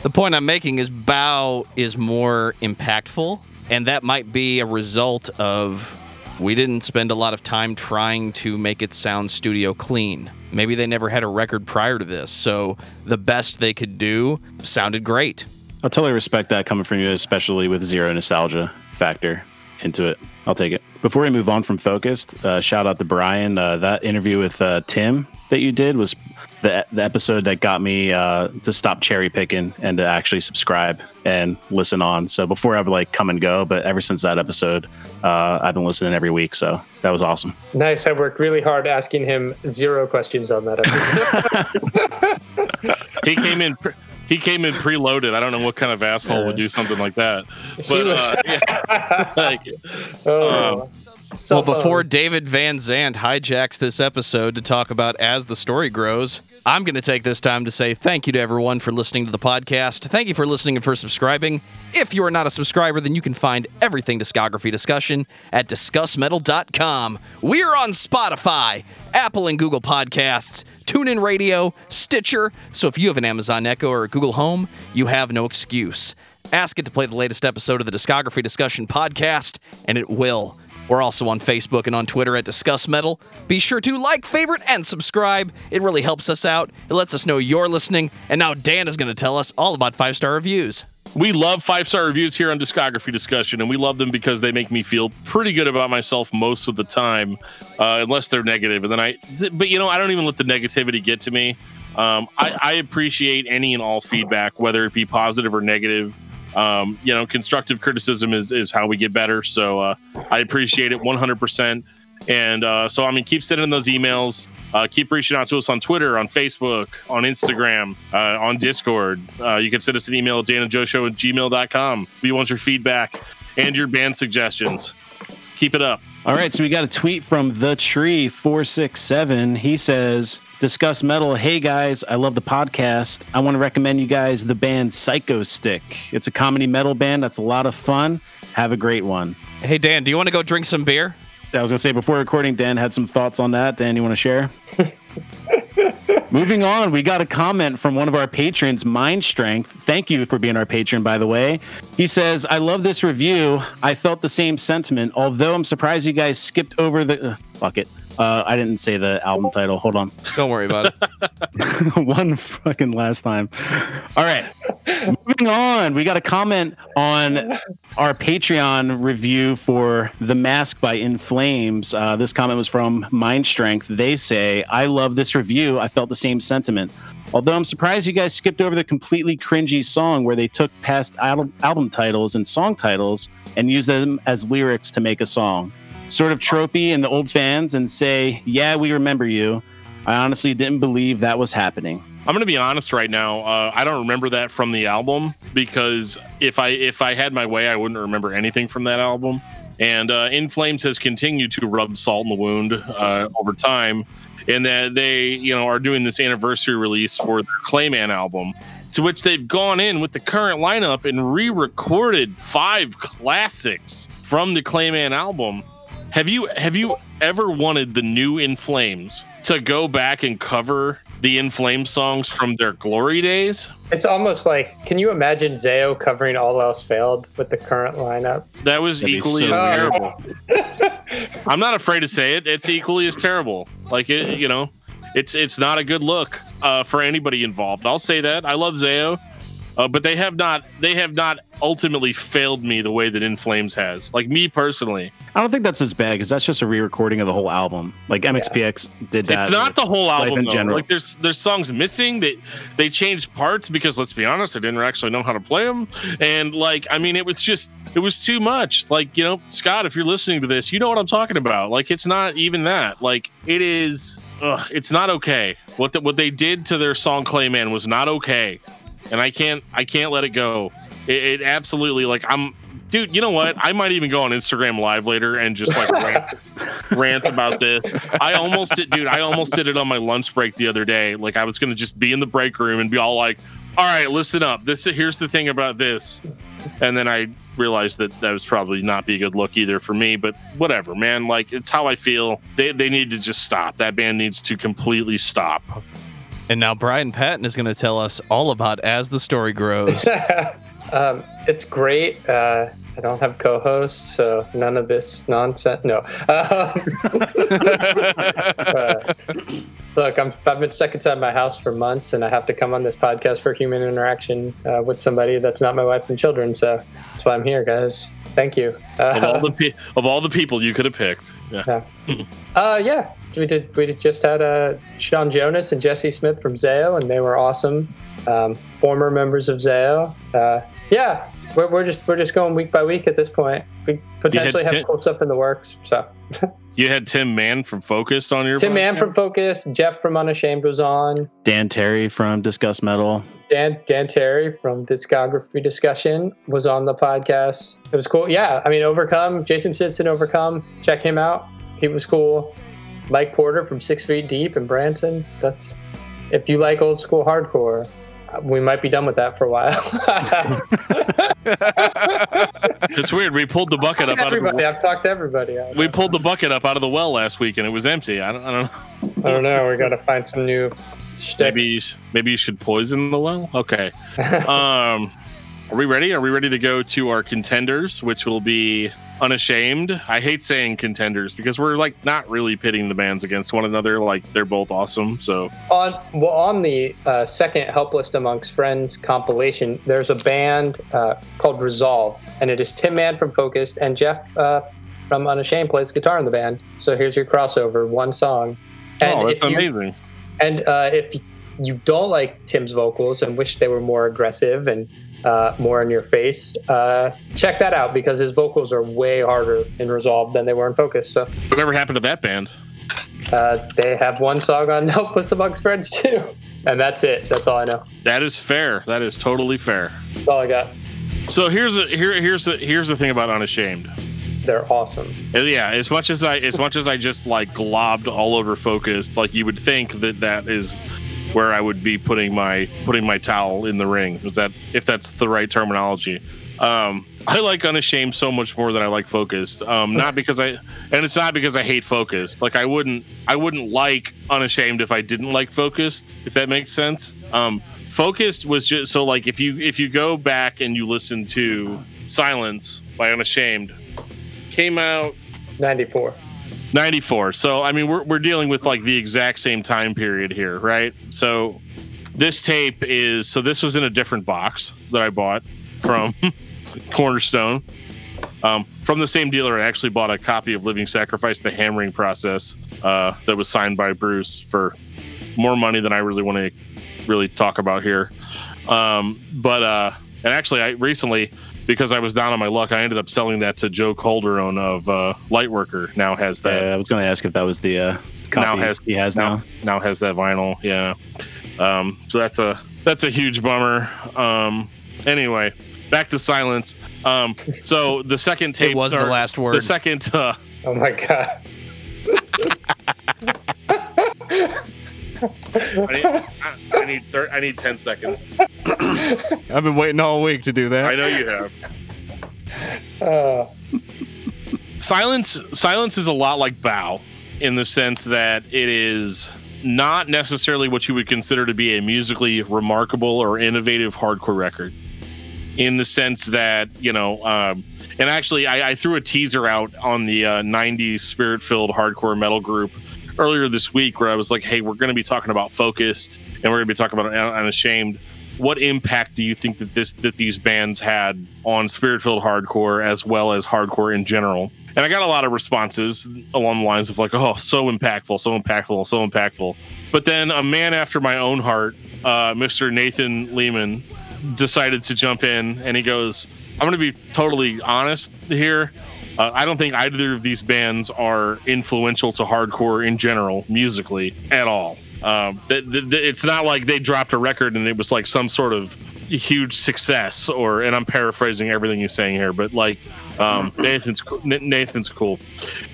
The point I'm making is Bow is more impactful, and that might be a result of we didn't spend a lot of time trying to make it sound studio clean. Maybe they never had a record prior to this, so the best they could do sounded great. I totally respect that coming from you, especially with zero nostalgia factor into it. I'll take it. Before we move on from Focused, uh, shout out to Brian. Uh, that interview with uh, Tim that you did was the, the episode that got me uh, to stop cherry picking and to actually subscribe and listen on. So before I would like come and go, but ever since that episode, uh, I've been listening every week. So that was awesome. Nice. I worked really hard asking him zero questions on that episode. He came in. Pre- he came in preloaded. I don't know what kind of asshole would do something like that. But was- uh, yeah. Like, oh. Cell well, before. David Van Zandt hijacks this episode to talk about as the story grows, I'm going to take this time to say thank you to everyone for listening to the podcast. Thank you for listening and for subscribing. If you are not a subscriber, then you can find everything discography discussion at discussmetal.com. We are on Spotify, Apple and Google Podcasts, TuneIn Radio, Stitcher. So if you have an Amazon Echo or a Google Home, you have no excuse. Ask it to play the latest episode of the Discography Discussion podcast, and it will. We're also on Facebook and on Twitter at Discuss Metal. Be sure to like, favorite, and subscribe. It really helps us out. It lets us know you're listening. And now Dan is going to tell us all about five star reviews. we love five star reviews here on Discography Discussion, and we love them because they make me feel pretty good about myself most of the time, uh, unless they're negative. And then I, th- but you know, I don't even let the negativity get to me. Um, I, I appreciate any and all feedback, whether it be positive or negative. Um, you know, constructive criticism is is how we get better. So uh, I appreciate it 100%. And uh, so, I mean, keep sending those emails. Uh, keep reaching out to us on Twitter, on Facebook, on Instagram, uh, on Discord. Uh, you can send us an email at danandjoeshow at gmail.com. We want your feedback and your band suggestions. Keep it up. All right, so we got a tweet from the tree four six seven. He says, "Discuss metal. Hey guys, I love the podcast. I want to recommend you guys the band Psychostick. It's a comedy metal band that's a lot of fun. Have a great one." Hey, Dan, do you want to go drink some beer? I was gonna say before recording, Dan had some thoughts on that. Dan, you want to share? Moving on, we got a comment from one of our patrons, Mind Strength. Thank you for being our patron, by the way. He says, I love this review. I felt the same sentiment, although I'm surprised you guys skipped over the. Uh, fuck it. Uh, I didn't say the album title. Hold on. Don't worry about it. One fucking last time. All right. Moving on. We got a comment on our Patreon review for The Mask by In Flames. Uh, this comment was from Mind Strength. They say, I love this review. I felt the same sentiment. Although I'm surprised you guys skipped over the completely cringy song where they took past album, album titles and song titles and used them as lyrics to make a song sort of tropey in the old fans and say, "Yeah, we remember you." I honestly didn't believe that was happening. I'm gonna be honest right now. Uh, I don't remember that from the album because if I if I had my way, I wouldn't remember anything from that album. And uh, In Flames has continued to rub salt in the wound uh, over time, and that they you know are doing this anniversary release for their Clayman album, to which they've gone in with the current lineup and re-recorded five classics from the Clayman album have you have you ever wanted the new In Flames to go back and cover the In Flames songs from their glory days? It's almost like, can you imagine Zao covering All Else Failed with the current lineup? That was That'd equally so as weird. terrible. I'm not afraid to say it. It's equally as terrible. Like it, you know, it's it's not a good look uh, for anybody involved. I'll say that. I love Zao, uh, but they have not they have not ultimately failed me the way that In Flames has. Like me personally, I don't think that's as bad because that's just a re-recording of the whole album. Like MXPX did that. It's not the whole album in though. general. Like there's there's songs missing that they changed parts because let's be honest, I didn't actually know how to play them. And like I mean, it was just it was too much. Like you know, Scott, if you're listening to this, you know what I'm talking about. Like it's not even that. Like it is. Ugh, it's not okay. What the, what they did to their song Clayman was not okay, and I can't I can't let it go. It, it absolutely like I'm. Dude, you know what? I might even go on Instagram live later and just like rant, rant about this. I almost did, dude. I almost did it on my lunch break the other day. Like I was gonna just be in the break room and be all like, "All right, listen up. This here's the thing about this," and then I realized that that was probably not be a good look either for me. But whatever, man. Like it's how I feel. They they need to just stop. That band needs to completely stop. And now Brian Patton is going to tell us all about As the Story Grows. Um, it's great. Uh, I don't have co-hosts, so none of this nonsense. No. Um, uh, look, I'm, I've been stuck inside my house for months, and I have to come on this podcast for human interaction uh, with somebody that's not my wife and children. So that's why I'm here, guys. Thank you. Of all Uh, the pe- of all the people you could have picked, yeah. uh, yeah, we did. We just had uh, Shawn Jonas and Jesse Smith from Zao, and they were awesome. Um, former members of Zao. Uh, yeah, we're, we're just we're just going week by week at this point. We potentially have Tim- cool stuff in the works. So You had Tim Mann from Focused on your Tim Mann from Focus, Jeff from Unashamed was on. Dan Terry from Discuss Metal. Dan Dan Terry from Discography Discussion was on the podcast. It was cool. Yeah, I mean, Overcome. Jason sits Overcome. Check him out. He was cool. Mike Porter from Six Feet Deep in Branson. That's if you like old school hardcore. We might be done with that for a while. It's weird. We pulled the bucket up out of the, I've talked to everybody. We pulled the bucket up out of the well last week and it was empty. I don't, I don't know. I don't know. We got to find some new. shtick. Maybe you, maybe you should poison the well. Okay. Um, are we ready? Are we ready to go to our contenders, which will be unashamed? I hate saying contenders because we're like not really pitting the bands against one another. Like they're both awesome. So on well on the uh, second helpless amongst friends compilation there's a band uh, called resolve and it is tim mann from focused and jeff uh, from unashamed plays guitar in the band so here's your crossover one song and oh, that's amazing. and uh, if you don't like Tim's vocals and wish they were more aggressive and uh, more in your face, uh, check that out because his vocals are way harder in Resolve than they were in Focus. So Whatever happened to that band? uh, they have one song on Helpless Amongst Friends too, and that's it. That's all I know. That is fair. That is totally fair. That's all I got. So here's a, here here's the here's the thing about Unashamed. They're awesome. Uh, Yeah, as much as I as much as I just like globbed all over focused, like you would think that that is where I would be putting my putting my towel in the ring. Is that if that's the right terminology? Um, I like Unashamed so much more than I like Focused. Um, not because I and it's not because I hate Focused. Like I wouldn't I wouldn't like Unashamed if I didn't like Focused. If that makes sense. Um, Focused was just so like if you if you go back and you listen to Silence by Unashamed, came out 94. 94. So, I mean, we're, we're dealing with like the exact same time period here, right? So, this tape is so this was in a different box that I bought from Cornerstone. Um, from the same dealer, I actually bought a copy of Living Sacrifice, the hammering process, uh, that was signed by Bruce for more money than I really want to really talk about here. Um, but, uh, and actually, I recently, because I was down on my luck, I ended up selling that to Joe Calderon of uh, Lightworker. Now has that. Uh, I was going to ask if that was the uh, copy now has he has now, now. now has that vinyl. Yeah. Um, so that's a that's a huge bummer. Um, anyway, back to silence. Um, so the second tape was the last word. The second. Uh, Oh my god. I need, I, I need thir- I need ten seconds. I've been waiting all week to do that. I know you have. Uh, silence silence is a lot like bow in the sense that it is not necessarily what you would consider to be a musically remarkable or innovative hardcore record in the sense that you know um, and actually I, I threw a teaser out on the uh, 90s spirit filled hardcore metal group earlier this week where i was like hey we're going to be talking about focused and we're going to be talking about unashamed. What impact do you think that this that these bands had on spirit filled hardcore as well as hardcore in general? And i got a lot of responses along the lines of like oh so impactful so impactful so impactful. But then a man after my own heart uh, mr nathan lehman decided to jump in and he goes i'm going to be totally honest here. Uh, i don't think either of these bands are influential to hardcore in general musically at all. Um, th- th- th- it's not like they dropped a record and it was like some sort of huge success or and i'm paraphrasing everything he's saying here but like um, nathan's nathan's cool.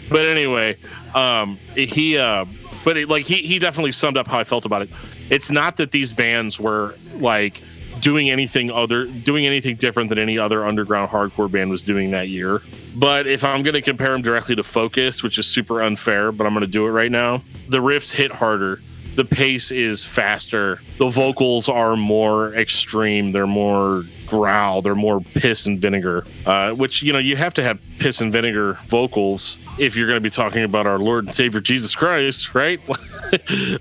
But anyway um, he uh, but it, like he, he definitely summed up how i felt about it. It's not that these bands were like doing anything other doing anything different than any other underground hardcore band was doing that year. But if i'm going to compare them directly to focus which is super unfair but i'm going to do it right now the riffs hit harder. The pace is faster. The vocals are more extreme. They're more growl. They're more piss and vinegar uh, which you know you have to have piss and vinegar vocals if you're going to be talking about our lord and savior jesus christ right?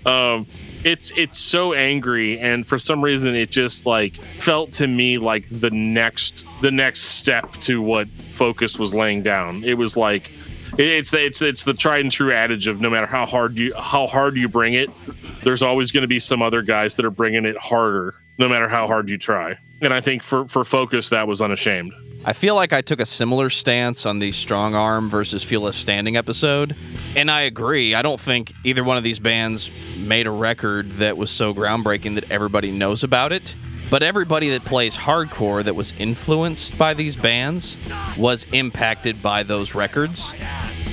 Um, it's it's so angry and for some reason it just like felt to me like the next the next step to what focus was laying down. It was like it- it's the, it's it's the tried and true adage of no matter how hard you how hard you bring it there's always going to be some other guys that are bringing it harder no matter how hard you try and i think for for focus that was unashamed I feel like I took a similar stance on the strong arm versus Few Left Standing episode, and I agree. I don't think either one of these bands made a record that was so groundbreaking that everybody knows about it. But everybody that plays hardcore that was influenced by these bands was impacted by those records.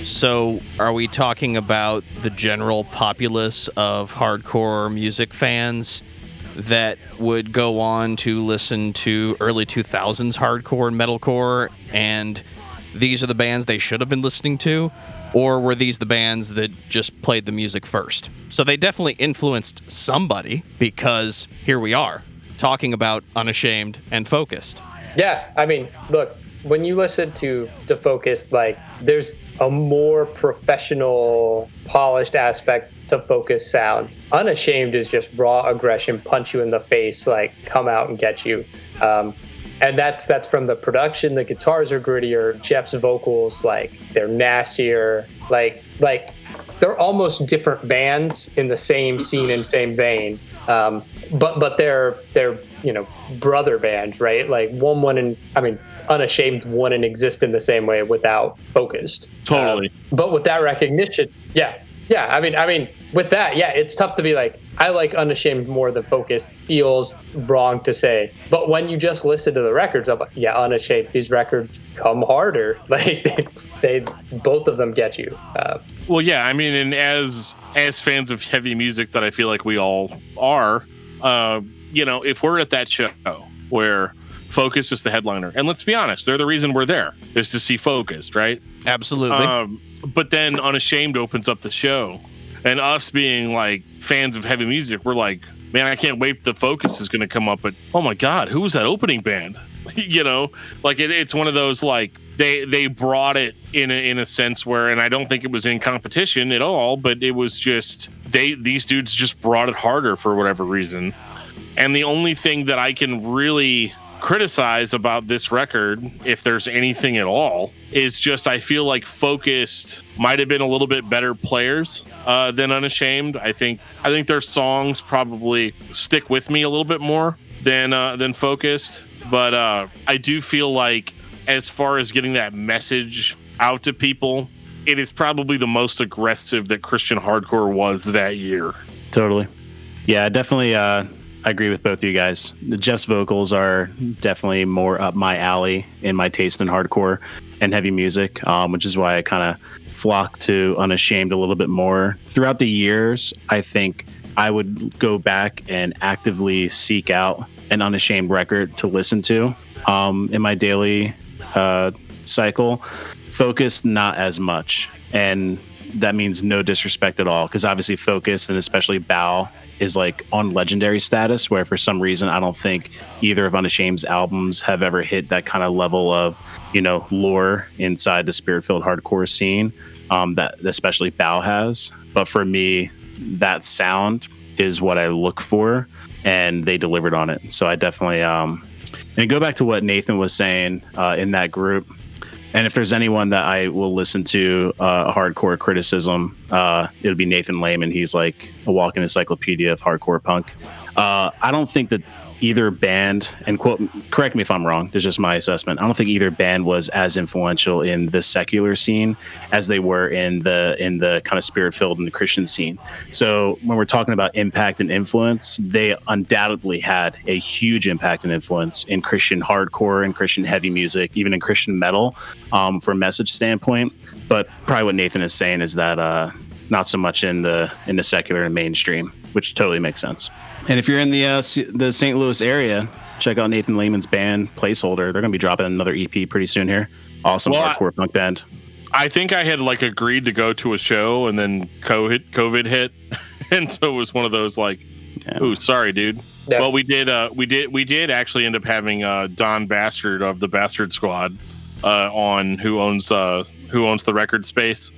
So, are we talking about the general populace of hardcore music fans that would go on to listen to early 2000s hardcore and metalcore and these are the bands they should have been listening to or were these the bands that just played the music first so they definitely influenced somebody because here we are talking about unashamed and focused yeah, I mean, look, when you listen to to Focus, like there's a more professional, polished aspect to Focus sound. Unashamed is just raw aggression, punch you in the face, like come out and get you. Um, and that's that's from the production. The guitars are grittier. Jeff's vocals, like they're nastier. Like like they're almost different bands in the same scene and same vein. Um, but but they're they're you know brother bands, right? Like one wouldn't. I mean, unashamed wouldn't exist in the same way without focused. Totally. Um, but with that recognition, yeah, yeah. I mean, I mean, with that, yeah, it's tough to be like, I like unashamed more than Focus. Feels wrong to say, but when you just listen to the records, I'm like, yeah, unashamed. These records come harder. Like they, they both of them get you. Uh, Well, yeah, I mean, and as as fans of heavy music that I feel like we all are, uh, you know, if we're at that show where Focus is the headliner, and let's be honest, they're the reason we're there is to see Focused, right? Absolutely. Um, but then Unashamed opens up the show, and us being like fans of heavy music, we're like, man, I can't wait. The Focus is going to come up, but oh my god, who was that opening band? you know, like it, it's one of those like they they brought it in a, in a sense where, and I don't think it was in competition at all, but it was just they these dudes just brought it harder for whatever reason. And the only thing that I can really criticize about this record, if there's anything at all, is just I feel like Focused might have been a little bit better players uh, than Unashamed. I think I think their songs probably stick with me a little bit more than uh, than Focused, but uh, I do feel like as far as getting that message out to people, it is probably the most aggressive that Christian hardcore was that year. Totally. Yeah, definitely. Uh, I agree with both of you guys. Jeff's vocals are definitely more up my alley in my taste in hardcore and heavy music, um, which is why I kind of flock to Unashamed a little bit more. Throughout the years, I think I would go back and actively seek out an Unashamed record to listen to um, in my daily uh, cycle. Focus, not as much. And that means no disrespect at all because obviously focus and especially bow is like on legendary status where for some reason i don't think either of unashamed's albums have ever hit that kind of level of you know lore inside the spirit filled hardcore scene um, that especially bow has. But for me that sound is what i look for and they delivered on it. So i definitely um and go back to what nathan was saying uh, in that group and if there's anyone that I will listen to uh, hardcore criticism, uh, it'll be Nathan Lehman. He's like a walking encyclopedia of hardcore punk. Uh, I don't think that either band, and quote, correct me if I'm wrong. It's just my assessment. I don't think either band was as influential in the secular scene as they were in the in the kind of spirit filled and the Christian scene. So when we're talking about impact and influence, they undoubtedly had a huge impact and influence in Christian hardcore and Christian heavy music, even in Christian metal, um, from message standpoint. But probably what Nathan is saying is that uh, not so much in the in the secular and mainstream, which totally makes sense. And if you're in the uh, S- the St. Louis area, check out Nathan Lehman's band Placeholder. They're gonna be dropping another EP pretty soon here. Awesome Well, I- hardcore punk band. I think I had like agreed to go to a show and then COVID COVID hit, and so it was one of those like, Yeah. "Ooh, sorry, dude." Yeah. Well, we did. Uh, we did. We did actually end up having uh, Don Bastard of the Bastard Squad uh, on, who owns uh, who owns the record space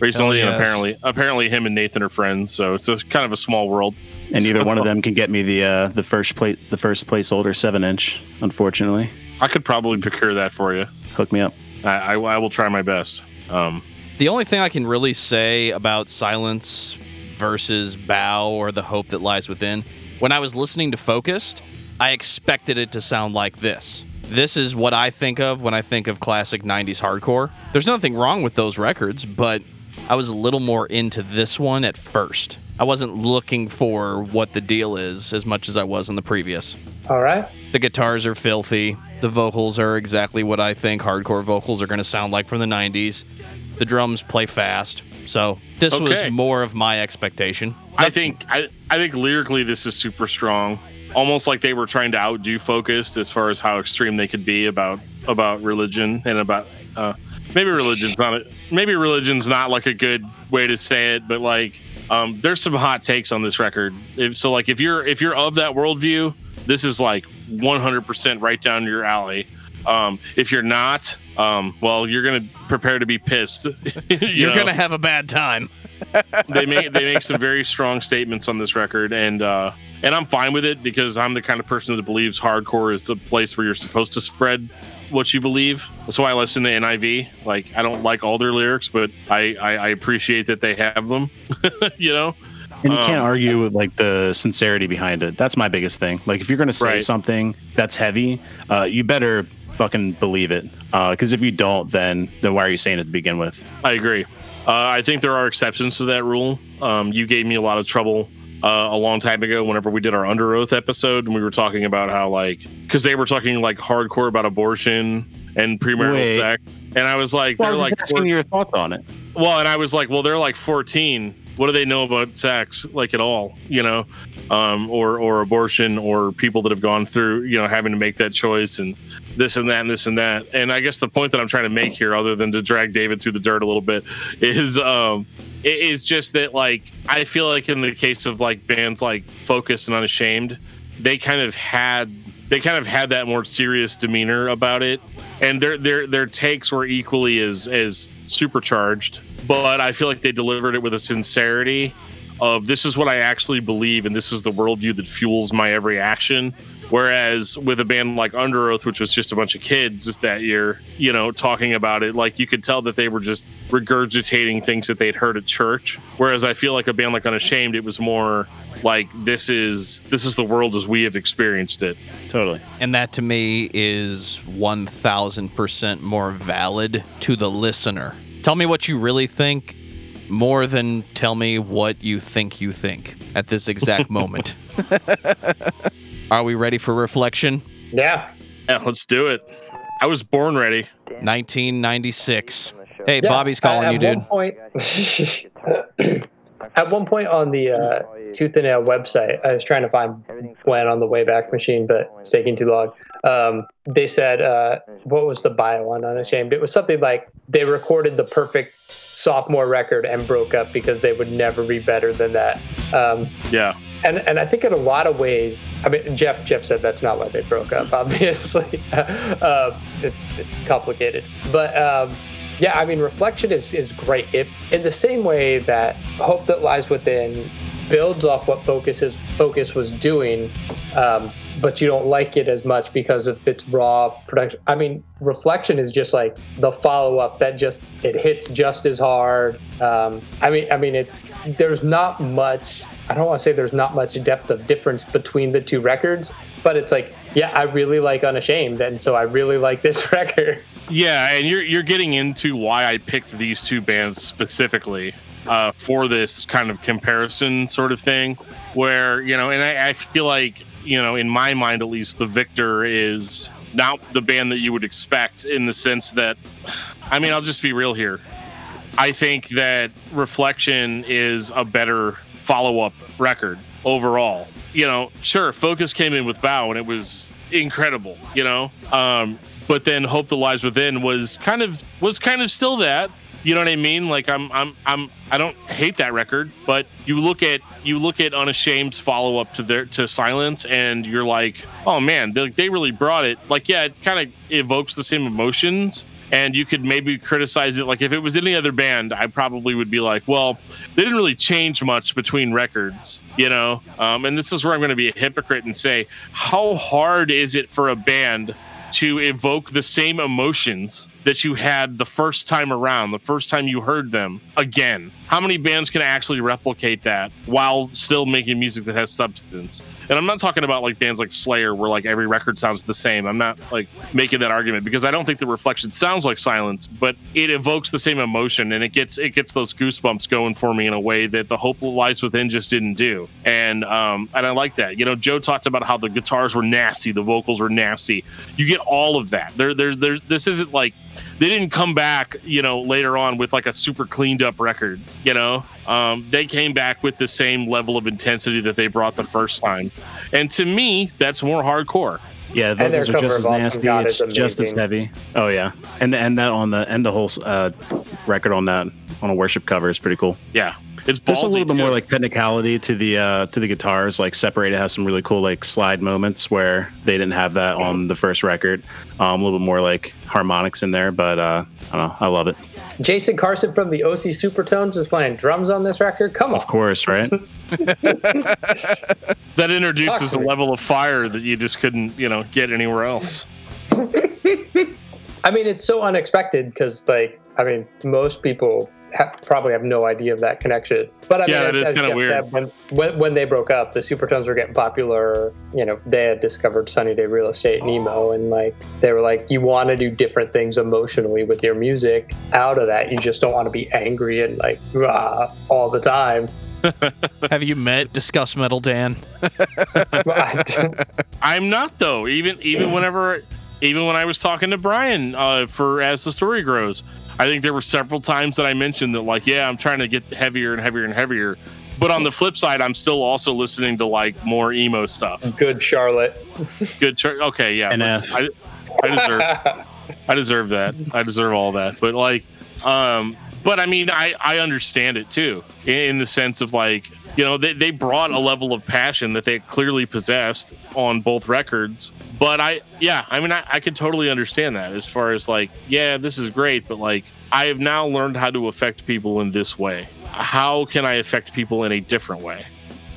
recently, Hell and apparently, apparently, him and Nathan are friends. So it's a kind of a small world. And neither So- one of them can get me the uh, the first plate the first placeholder seven inch. Unfortunately, I could probably procure that for you. hook me up. I, I, I will try my best. Um, The only thing I can really say about Silence versus Bow or the hope that lies within, when I was listening to Focused, I expected it to sound like this. This is what I think of when I think of classic 90s hardcore. There's nothing wrong with those records, but I was a little more into this one at first. I wasn't looking for what the deal is as much as I was in the previous. all right. The guitars are filthy. The vocals are exactly what I think hardcore vocals are going to sound like from the 90s. The drums play fast. So this was more of my expectation. I think I, I think lyrically this is super strong. Almost like they were trying to outdo focused as far as how extreme they could be about about religion and about uh, maybe religion's not a, maybe religion's not like a good way to say it, but like um, there's some hot takes on this record. If, so like if you're if you're of that worldview, this is like 100% right down your alley. Um, if you're not, um, well, you're gonna prepare to be pissed. You going to have a bad time. they make they make some very strong statements on this record, and uh, and I'm fine with it because I'm the kind of person that believes hardcore is the place where you're supposed to spread what you believe. That's why I listen to NIV. Like I don't like all their lyrics, but I I, I appreciate that they have them. you know. And you Um, can't argue with like the sincerity behind it. That's my biggest thing. Like if you're gonna say Right. something that's heavy, uh, you better fucking believe it. Because if you don't, then then why are you saying it to begin with? I agree. Uh, I think there are exceptions to that rule. Um, you gave me a lot of trouble uh, a long time ago whenever we did our Underoath episode, and we were talking about how, like, because they were talking like hardcore about abortion and premarital Wait. sex. And I was like, Well, they're was like, asking four- your thoughts on it. well, and I was like, well, they're like 14. What do they know about sex, like at all, you know, um, or or abortion, or people that have gone through, you know, having to make that choice and this and that and this and that. And I guess the point that I'm trying to make here, other than to drag David through the dirt a little bit, is um, it is just that like I feel like in the case of like bands like Focus and Unashamed, they kind of had they kind of had that more serious demeanor about it, and their their their takes were equally as as supercharged. But I feel like they delivered it with a sincerity of this is what I actually believe, and this is the worldview that fuels my every action. Whereas with a band like Underoath, which was just a bunch of kids that year, you know, talking about it, like you could tell that they were just regurgitating things that they'd heard at church. Whereas I feel like a band like Unashamed, it was more like this is this is the world as we have experienced it. Totally. And that to me is 1000% more valid to the listener. Tell me what you really think more than tell me what you think you think at this exact moment. Are we ready for reflection? Yeah. Yeah, let's do it. I was born ready. 1996. Hey, Yeah, Bobby's calling at you, dude. One point, at one point on the uh, Tooth and Nail website, I was trying to find when on the Wayback Machine, but it's taking too long. Um, they said, uh, what was the bio on Unashamed? It was something like they recorded the perfect sophomore record and broke up because they would never be better than that. Um, Yeah. And and I think in a lot of ways, I mean, Jeff Jeff said that's not why they broke up. Obviously, uh, it, it's complicated, but um, yeah, I mean, reflection is is great. It, in the same way that hope that lies within builds off what focus is focus was doing, um, but you don't like it as much because of its raw production. I mean, reflection is just like the follow up that just it hits just as hard. Um, I mean, I mean, it's there's not much. I don't want to say there's not much depth of difference between the two records, but it's like, yeah, I really like Unashamed, and so I really like this record. Yeah, and you're you're getting into why I picked these two bands specifically uh, for this kind of comparison sort of thing, where you know, and I, I feel like you know, in my mind at least, the Victor is not the band that you would expect in the sense that, I mean, I'll just be real here. I think that Reflection is a better follow up record overall. You know, sure, Focus came in with Bow and it was incredible, you know? Um, but then Hope That Lies Within was kind of was kind of still that. You know what I mean? Like I'm I'm I'm I don't hate that record, but you look at you look at Unashamed's follow up to their to Silence and you're like, oh man, they, they really brought it. Like yeah, it kind of evokes the same emotions and you could maybe criticize it. Like if it was any other band i probably would be like well they didn't really change much between records you know? Um, and this is where i'm going to be a hypocrite and say how hard is it for a band to evoke the same emotions that you had the first time around the first time you heard them again. How many bands can actually replicate that while still making music that has substance? And i'm not talking about like bands like slayer where like every record sounds the same. I'm not like making that argument because i don't think the reflection sounds like silence but it evokes the same emotion and it gets it gets those goosebumps going for me in a way that the hope lies within just didn't do. And um and i like that. You know joe talked about how the guitars were nasty the vocals were nasty. You get all of that. There there there this isn't like they didn't come back, you know, later on with like a super cleaned up record, you know. Um, they came back with the same level of intensity that they brought the first time. And to me, that's more hardcore. Yeah, And those are just as nasty. God It's just as heavy. Oh yeah, and and that on the and the whole uh, record on that on a worship cover is pretty cool. Yeah. It's There's a little bit more like technicality to the uh, to the guitars. Like Separated has some really cool like slide moments where they didn't have that on the first record. Um, a little bit more like harmonics in there, but uh, I don't know. I love it. Jason Carson from the OC Supertones is playing drums on this record. Come on. Of course, right? that introduces a me. level of fire that you just couldn't, you know, get anywhere else. I mean, it's so unexpected because, like, I mean, most people ha- probably have no idea of that connection. But I mean, Yeah, that as, is as Jeff weird. said, when, when when they broke up, the Supertones were getting popular. You know, they had discovered Sunny Day Real Estate and emo, and like they were like, you want to do different things emotionally with your music. Out of that, you just don't want to be angry and like rah, all the time. Have you met Discuss Metal Dan? I'm not though. Even even whenever even when I was talking to Brian uh, for as the story grows, I think there were several times that I mentioned that like, yeah, I'm trying to get heavier and heavier and heavier. But on the flip side, I'm still also listening to like more emo stuff. Good Charlotte. Good. Char- okay, yeah. I, I deserve. I deserve that. I deserve all that. But like, um, but I mean, I I understand it too in, in the sense of like, you know, they they brought a level of passion that they clearly possessed on both records. But I, yeah, I mean, I, I could totally understand that as far as like, yeah, this is great, but like, I have now learned how to affect people in this way. How can I affect people in a different way?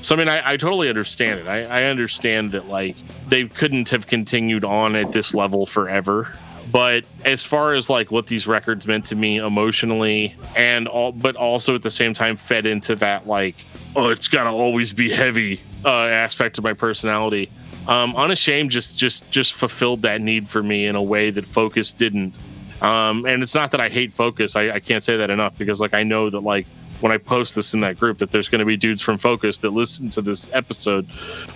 So I mean, I, I totally understand it. I, I understand that like they couldn't have continued on at this level forever. But as far as like what these records meant to me emotionally, and all, but also at the same time fed into that like, oh, it's got to always be heavy uh, aspect of my personality. Um, Unashamed just just just fulfilled that need for me in a way that Focus didn't. Um, and it's not that I hate Focus. I, I can't say that enough because like I know that like when I post this in that group that there's going to be dudes from Focus that listen to this episode.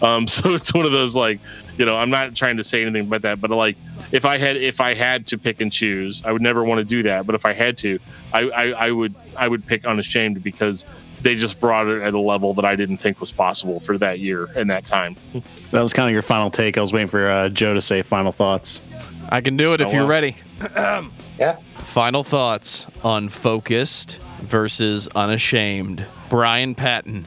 Um, so it's one of those like, you know, I'm not trying to say anything about that, but like if I had if I had to pick and choose, I would never want to do that. But if I had to, I, I, I would I would pick Unashamed because they just brought it at a level that I didn't think was possible for that year and that time. That was kind of your final take. I was waiting for uh, Joe to say final thoughts. I can do it if Oh, you're well. ready. yeah. Final thoughts on Focused versus Unashamed. Brian Patton.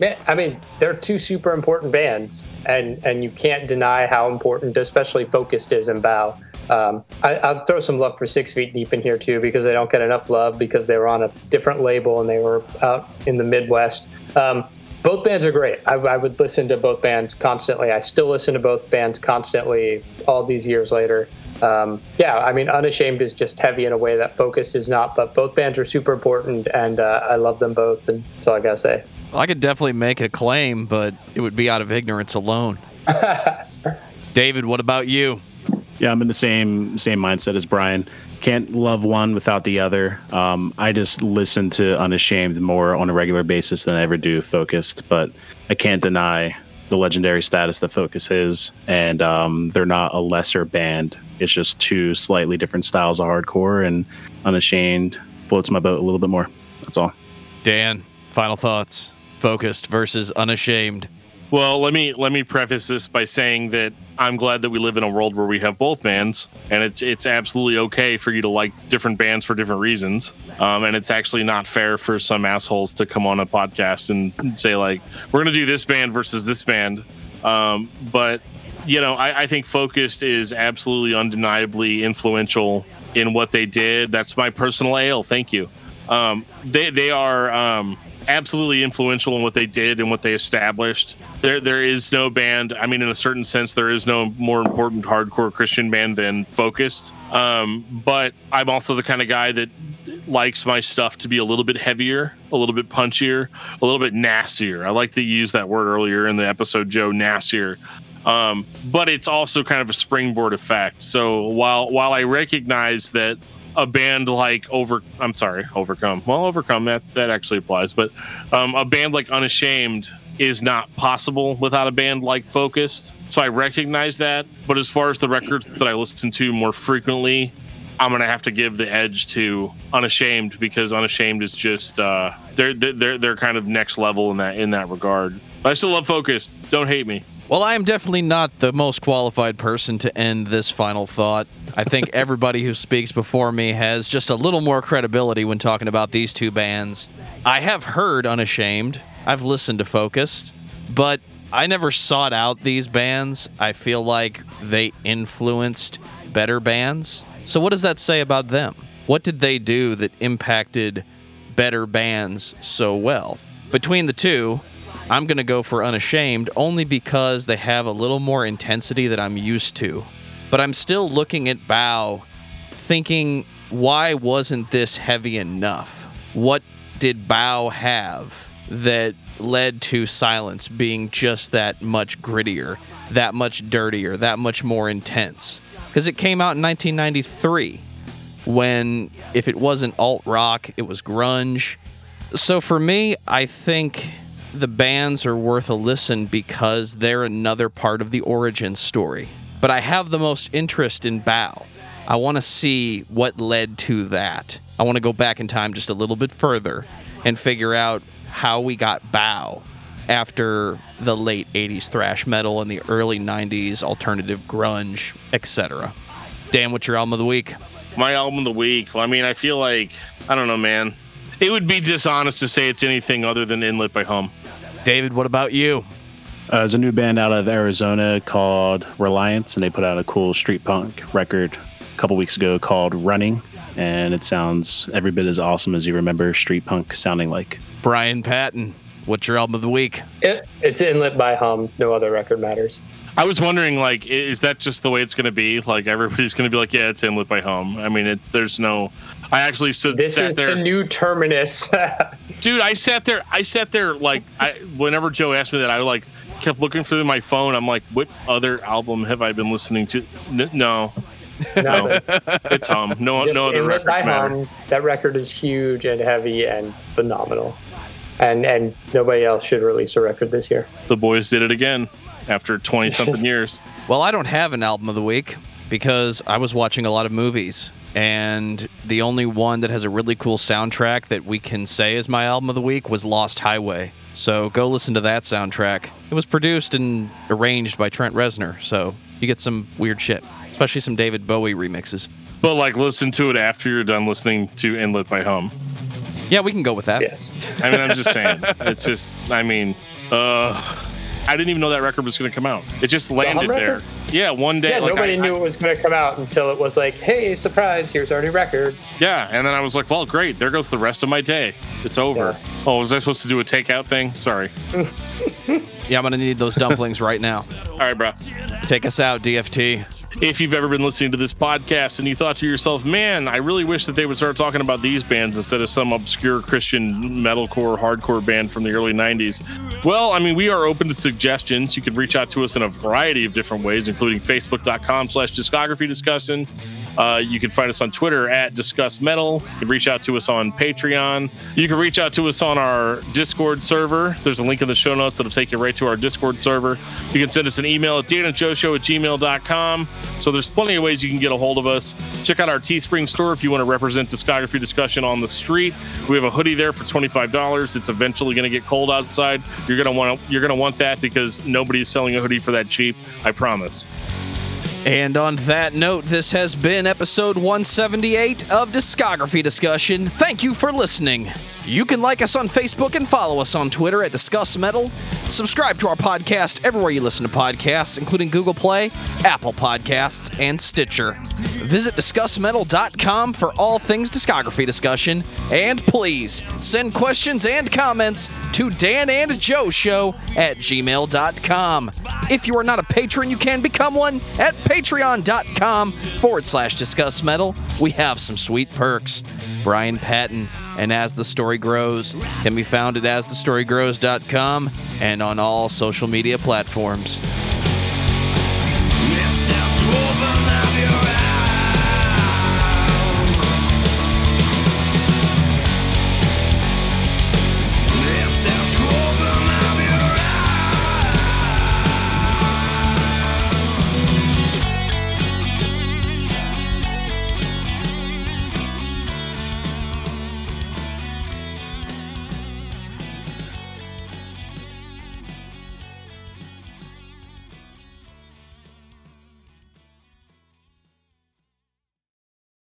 Man, I mean, they're two super important bands, and and you can't deny how important, especially Focused is in Bow. Um, I, I'll throw some love for Six Feet Deep in here too, because they don't get enough love because they were on a different label and they were out in the Midwest. Um, both bands are great. I, I would listen to both bands constantly. I still listen to both bands constantly all these years later. Um, yeah, I mean, Unashamed is just heavy in a way that Focused is not, but both bands are super important, and uh, I love them both, and that's all I gotta say. Well, I could definitely make a claim, but it would be out of ignorance alone. David, what about you? Yeah, I'm in the same same mindset as Brian. Can't love one without the other. Um, I just listen to Unashamed more on a regular basis than I ever do Focused, but I can't deny the legendary status that Focus is, and um, they're not a lesser band. It's just two slightly different styles of hardcore, and Unashamed floats my boat a little bit more. That's all. Dan, final thoughts. Focused versus Unashamed. Well, let me let me preface this by saying that I'm glad that we live in a world where we have both bands, and it's it's absolutely okay for you to like different bands for different reasons. Um, and it's actually not fair for some assholes to come on a podcast and say like, "We're going to do this band versus this band." Um, but you know, I, I think Focused is absolutely undeniably influential in what they did. That's my personal ale. Thank you. Um, they they are um, absolutely influential in what they did and what they established. There there is no band. I mean, in a certain sense, there is no more important hardcore Christian band than Focused. Um, but I'm also the kind of guy that likes my stuff to be a little bit heavier, a little bit punchier, a little bit nastier. I like to use that word earlier in the episode, Joe, nastier. Um, but it's also kind of a springboard effect. So while while I recognize that a band like over I'm sorry, overcome. Well, overcome that that actually applies, but um, a band like Unashamed is not possible without a band like Focused. So I recognize that. But as far as the records that I listen to more frequently, I'm gonna have to give the edge to Unashamed because Unashamed is just uh, they're they're they're kind of next level in that in that regard. But I still love Focused. Don't hate me. Well, I am definitely not the most qualified person to end this final thought. I think everybody who speaks before me has just a little more credibility when talking about these two bands. I have heard Unashamed, I've listened to Focused, but I never sought out these bands. I feel like they influenced better bands. So, what does that say about them? What did they do that impacted better bands so well? Between the two, I'm going to go for Unashamed only because they have a little more intensity that I'm used to. But I'm still looking at Bow thinking, why wasn't this heavy enough? what did Bow have that led to Silence being just that much grittier, that much dirtier, that much more intense? Because it came out in 1993 when if it wasn't alt rock, it was grunge. So for me, I think the bands are worth a listen because they're another part of the origin story. But I have the most interest in Bow. I want to see what led to that. I want to go back in time just a little bit further and figure out how we got Bow after the late 80s thrash metal and the early 90s alternative grunge, etc. Dan, what's your album of the week? My album of the week. Well, I mean, I feel like I don't know, man. It would be dishonest to say it's anything other than Inlet by Hum. David, what about you? Uh, there's a new band out of Arizona called Reliance, and they put out a cool street punk record a couple weeks ago called Running, and it sounds every bit as awesome as you remember street punk sounding like. Brian Patton, what's your album of the week? It, it's inlet by hum. No other record matters. I was wondering, like, is that just the way it's going to be? Like, everybody's going to be like, yeah, it's Inlet by Hum. I mean, it's there's no. I actually sit, This sat is there, the new terminus. dude. I sat there. I sat there like, I whenever Joe asked me that, I like kept looking through my phone. I'm like, what other album have I been listening to? N- no, no, it's Hum. No, Just no other Inlet records matter. That record is huge and heavy and phenomenal. And and nobody else should release a record this year. The boys did it again after 20 something years. Well, I don't have an album of the week because I was watching a lot of movies. And the only one that has a really cool soundtrack that we can say is my album of the week was Lost Highway. So go listen to that soundtrack. It was produced and arranged by Trent Reznor, so you get some weird shit, especially some David Bowie remixes. But like, listen to it after you're done listening to Inlet by Hum. Yeah, we can go with that. Yes. I mean, I'm just saying. It's just, I mean, uh, I didn't even know that record was going to come out. It just landed there. Yeah, one day. Yeah, like, nobody I- knew I- it was going to come out until it was like, hey, surprise, here's our new record. yeah, and then I was like, well, great. There goes the rest of my day. It's over. Yeah. Oh, was I supposed to do a takeout thing? Sorry. Yeah, I'm gonna need those dumplings right now. All right, bro. Take us out, DFT. If you've ever been listening to this podcast and you thought to yourself, man, I really wish that they would start talking about these bands instead of some obscure Christian metalcore, hardcore band from the early 90s. Well, I mean, we are open to suggestions. You can reach out to us in a variety of different ways, including facebook.com slash discography discussion. Uh, you can find us on Twitter at Discuss Metal. You can reach out to us on Patreon. You can reach out to us on our Discord server. There's a link in the show notes that'll take you right to our Discord server. You can send us an email at danandjoeshow at gmail.com. So there's plenty of ways you can get a hold of us. Check out our Teespring store if you want to represent discography discussion on the street. We have a hoodie there for $25. It's eventually going to get cold outside. You're going to want you're going to want that because nobody's selling a hoodie for that cheap. I promise. And on that note, this has been episode 178 of Discography Discussion. Thank you for listening. You can like us on Facebook and follow us on Twitter at Discuss Metal. Subscribe to our podcast everywhere you listen to podcasts, including Google Play, Apple Podcasts, and Stitcher. Visit DiscussMetal.com for all things discography discussion. And please send questions and comments to Dan and Joe Show at gmail.com. If you are not a patron, you can become one at patreon.com forward slash discuss metal. We have some sweet perks. Brian Patton and As the Story Grows can be found at asthestorygrows.com and on all social media platforms.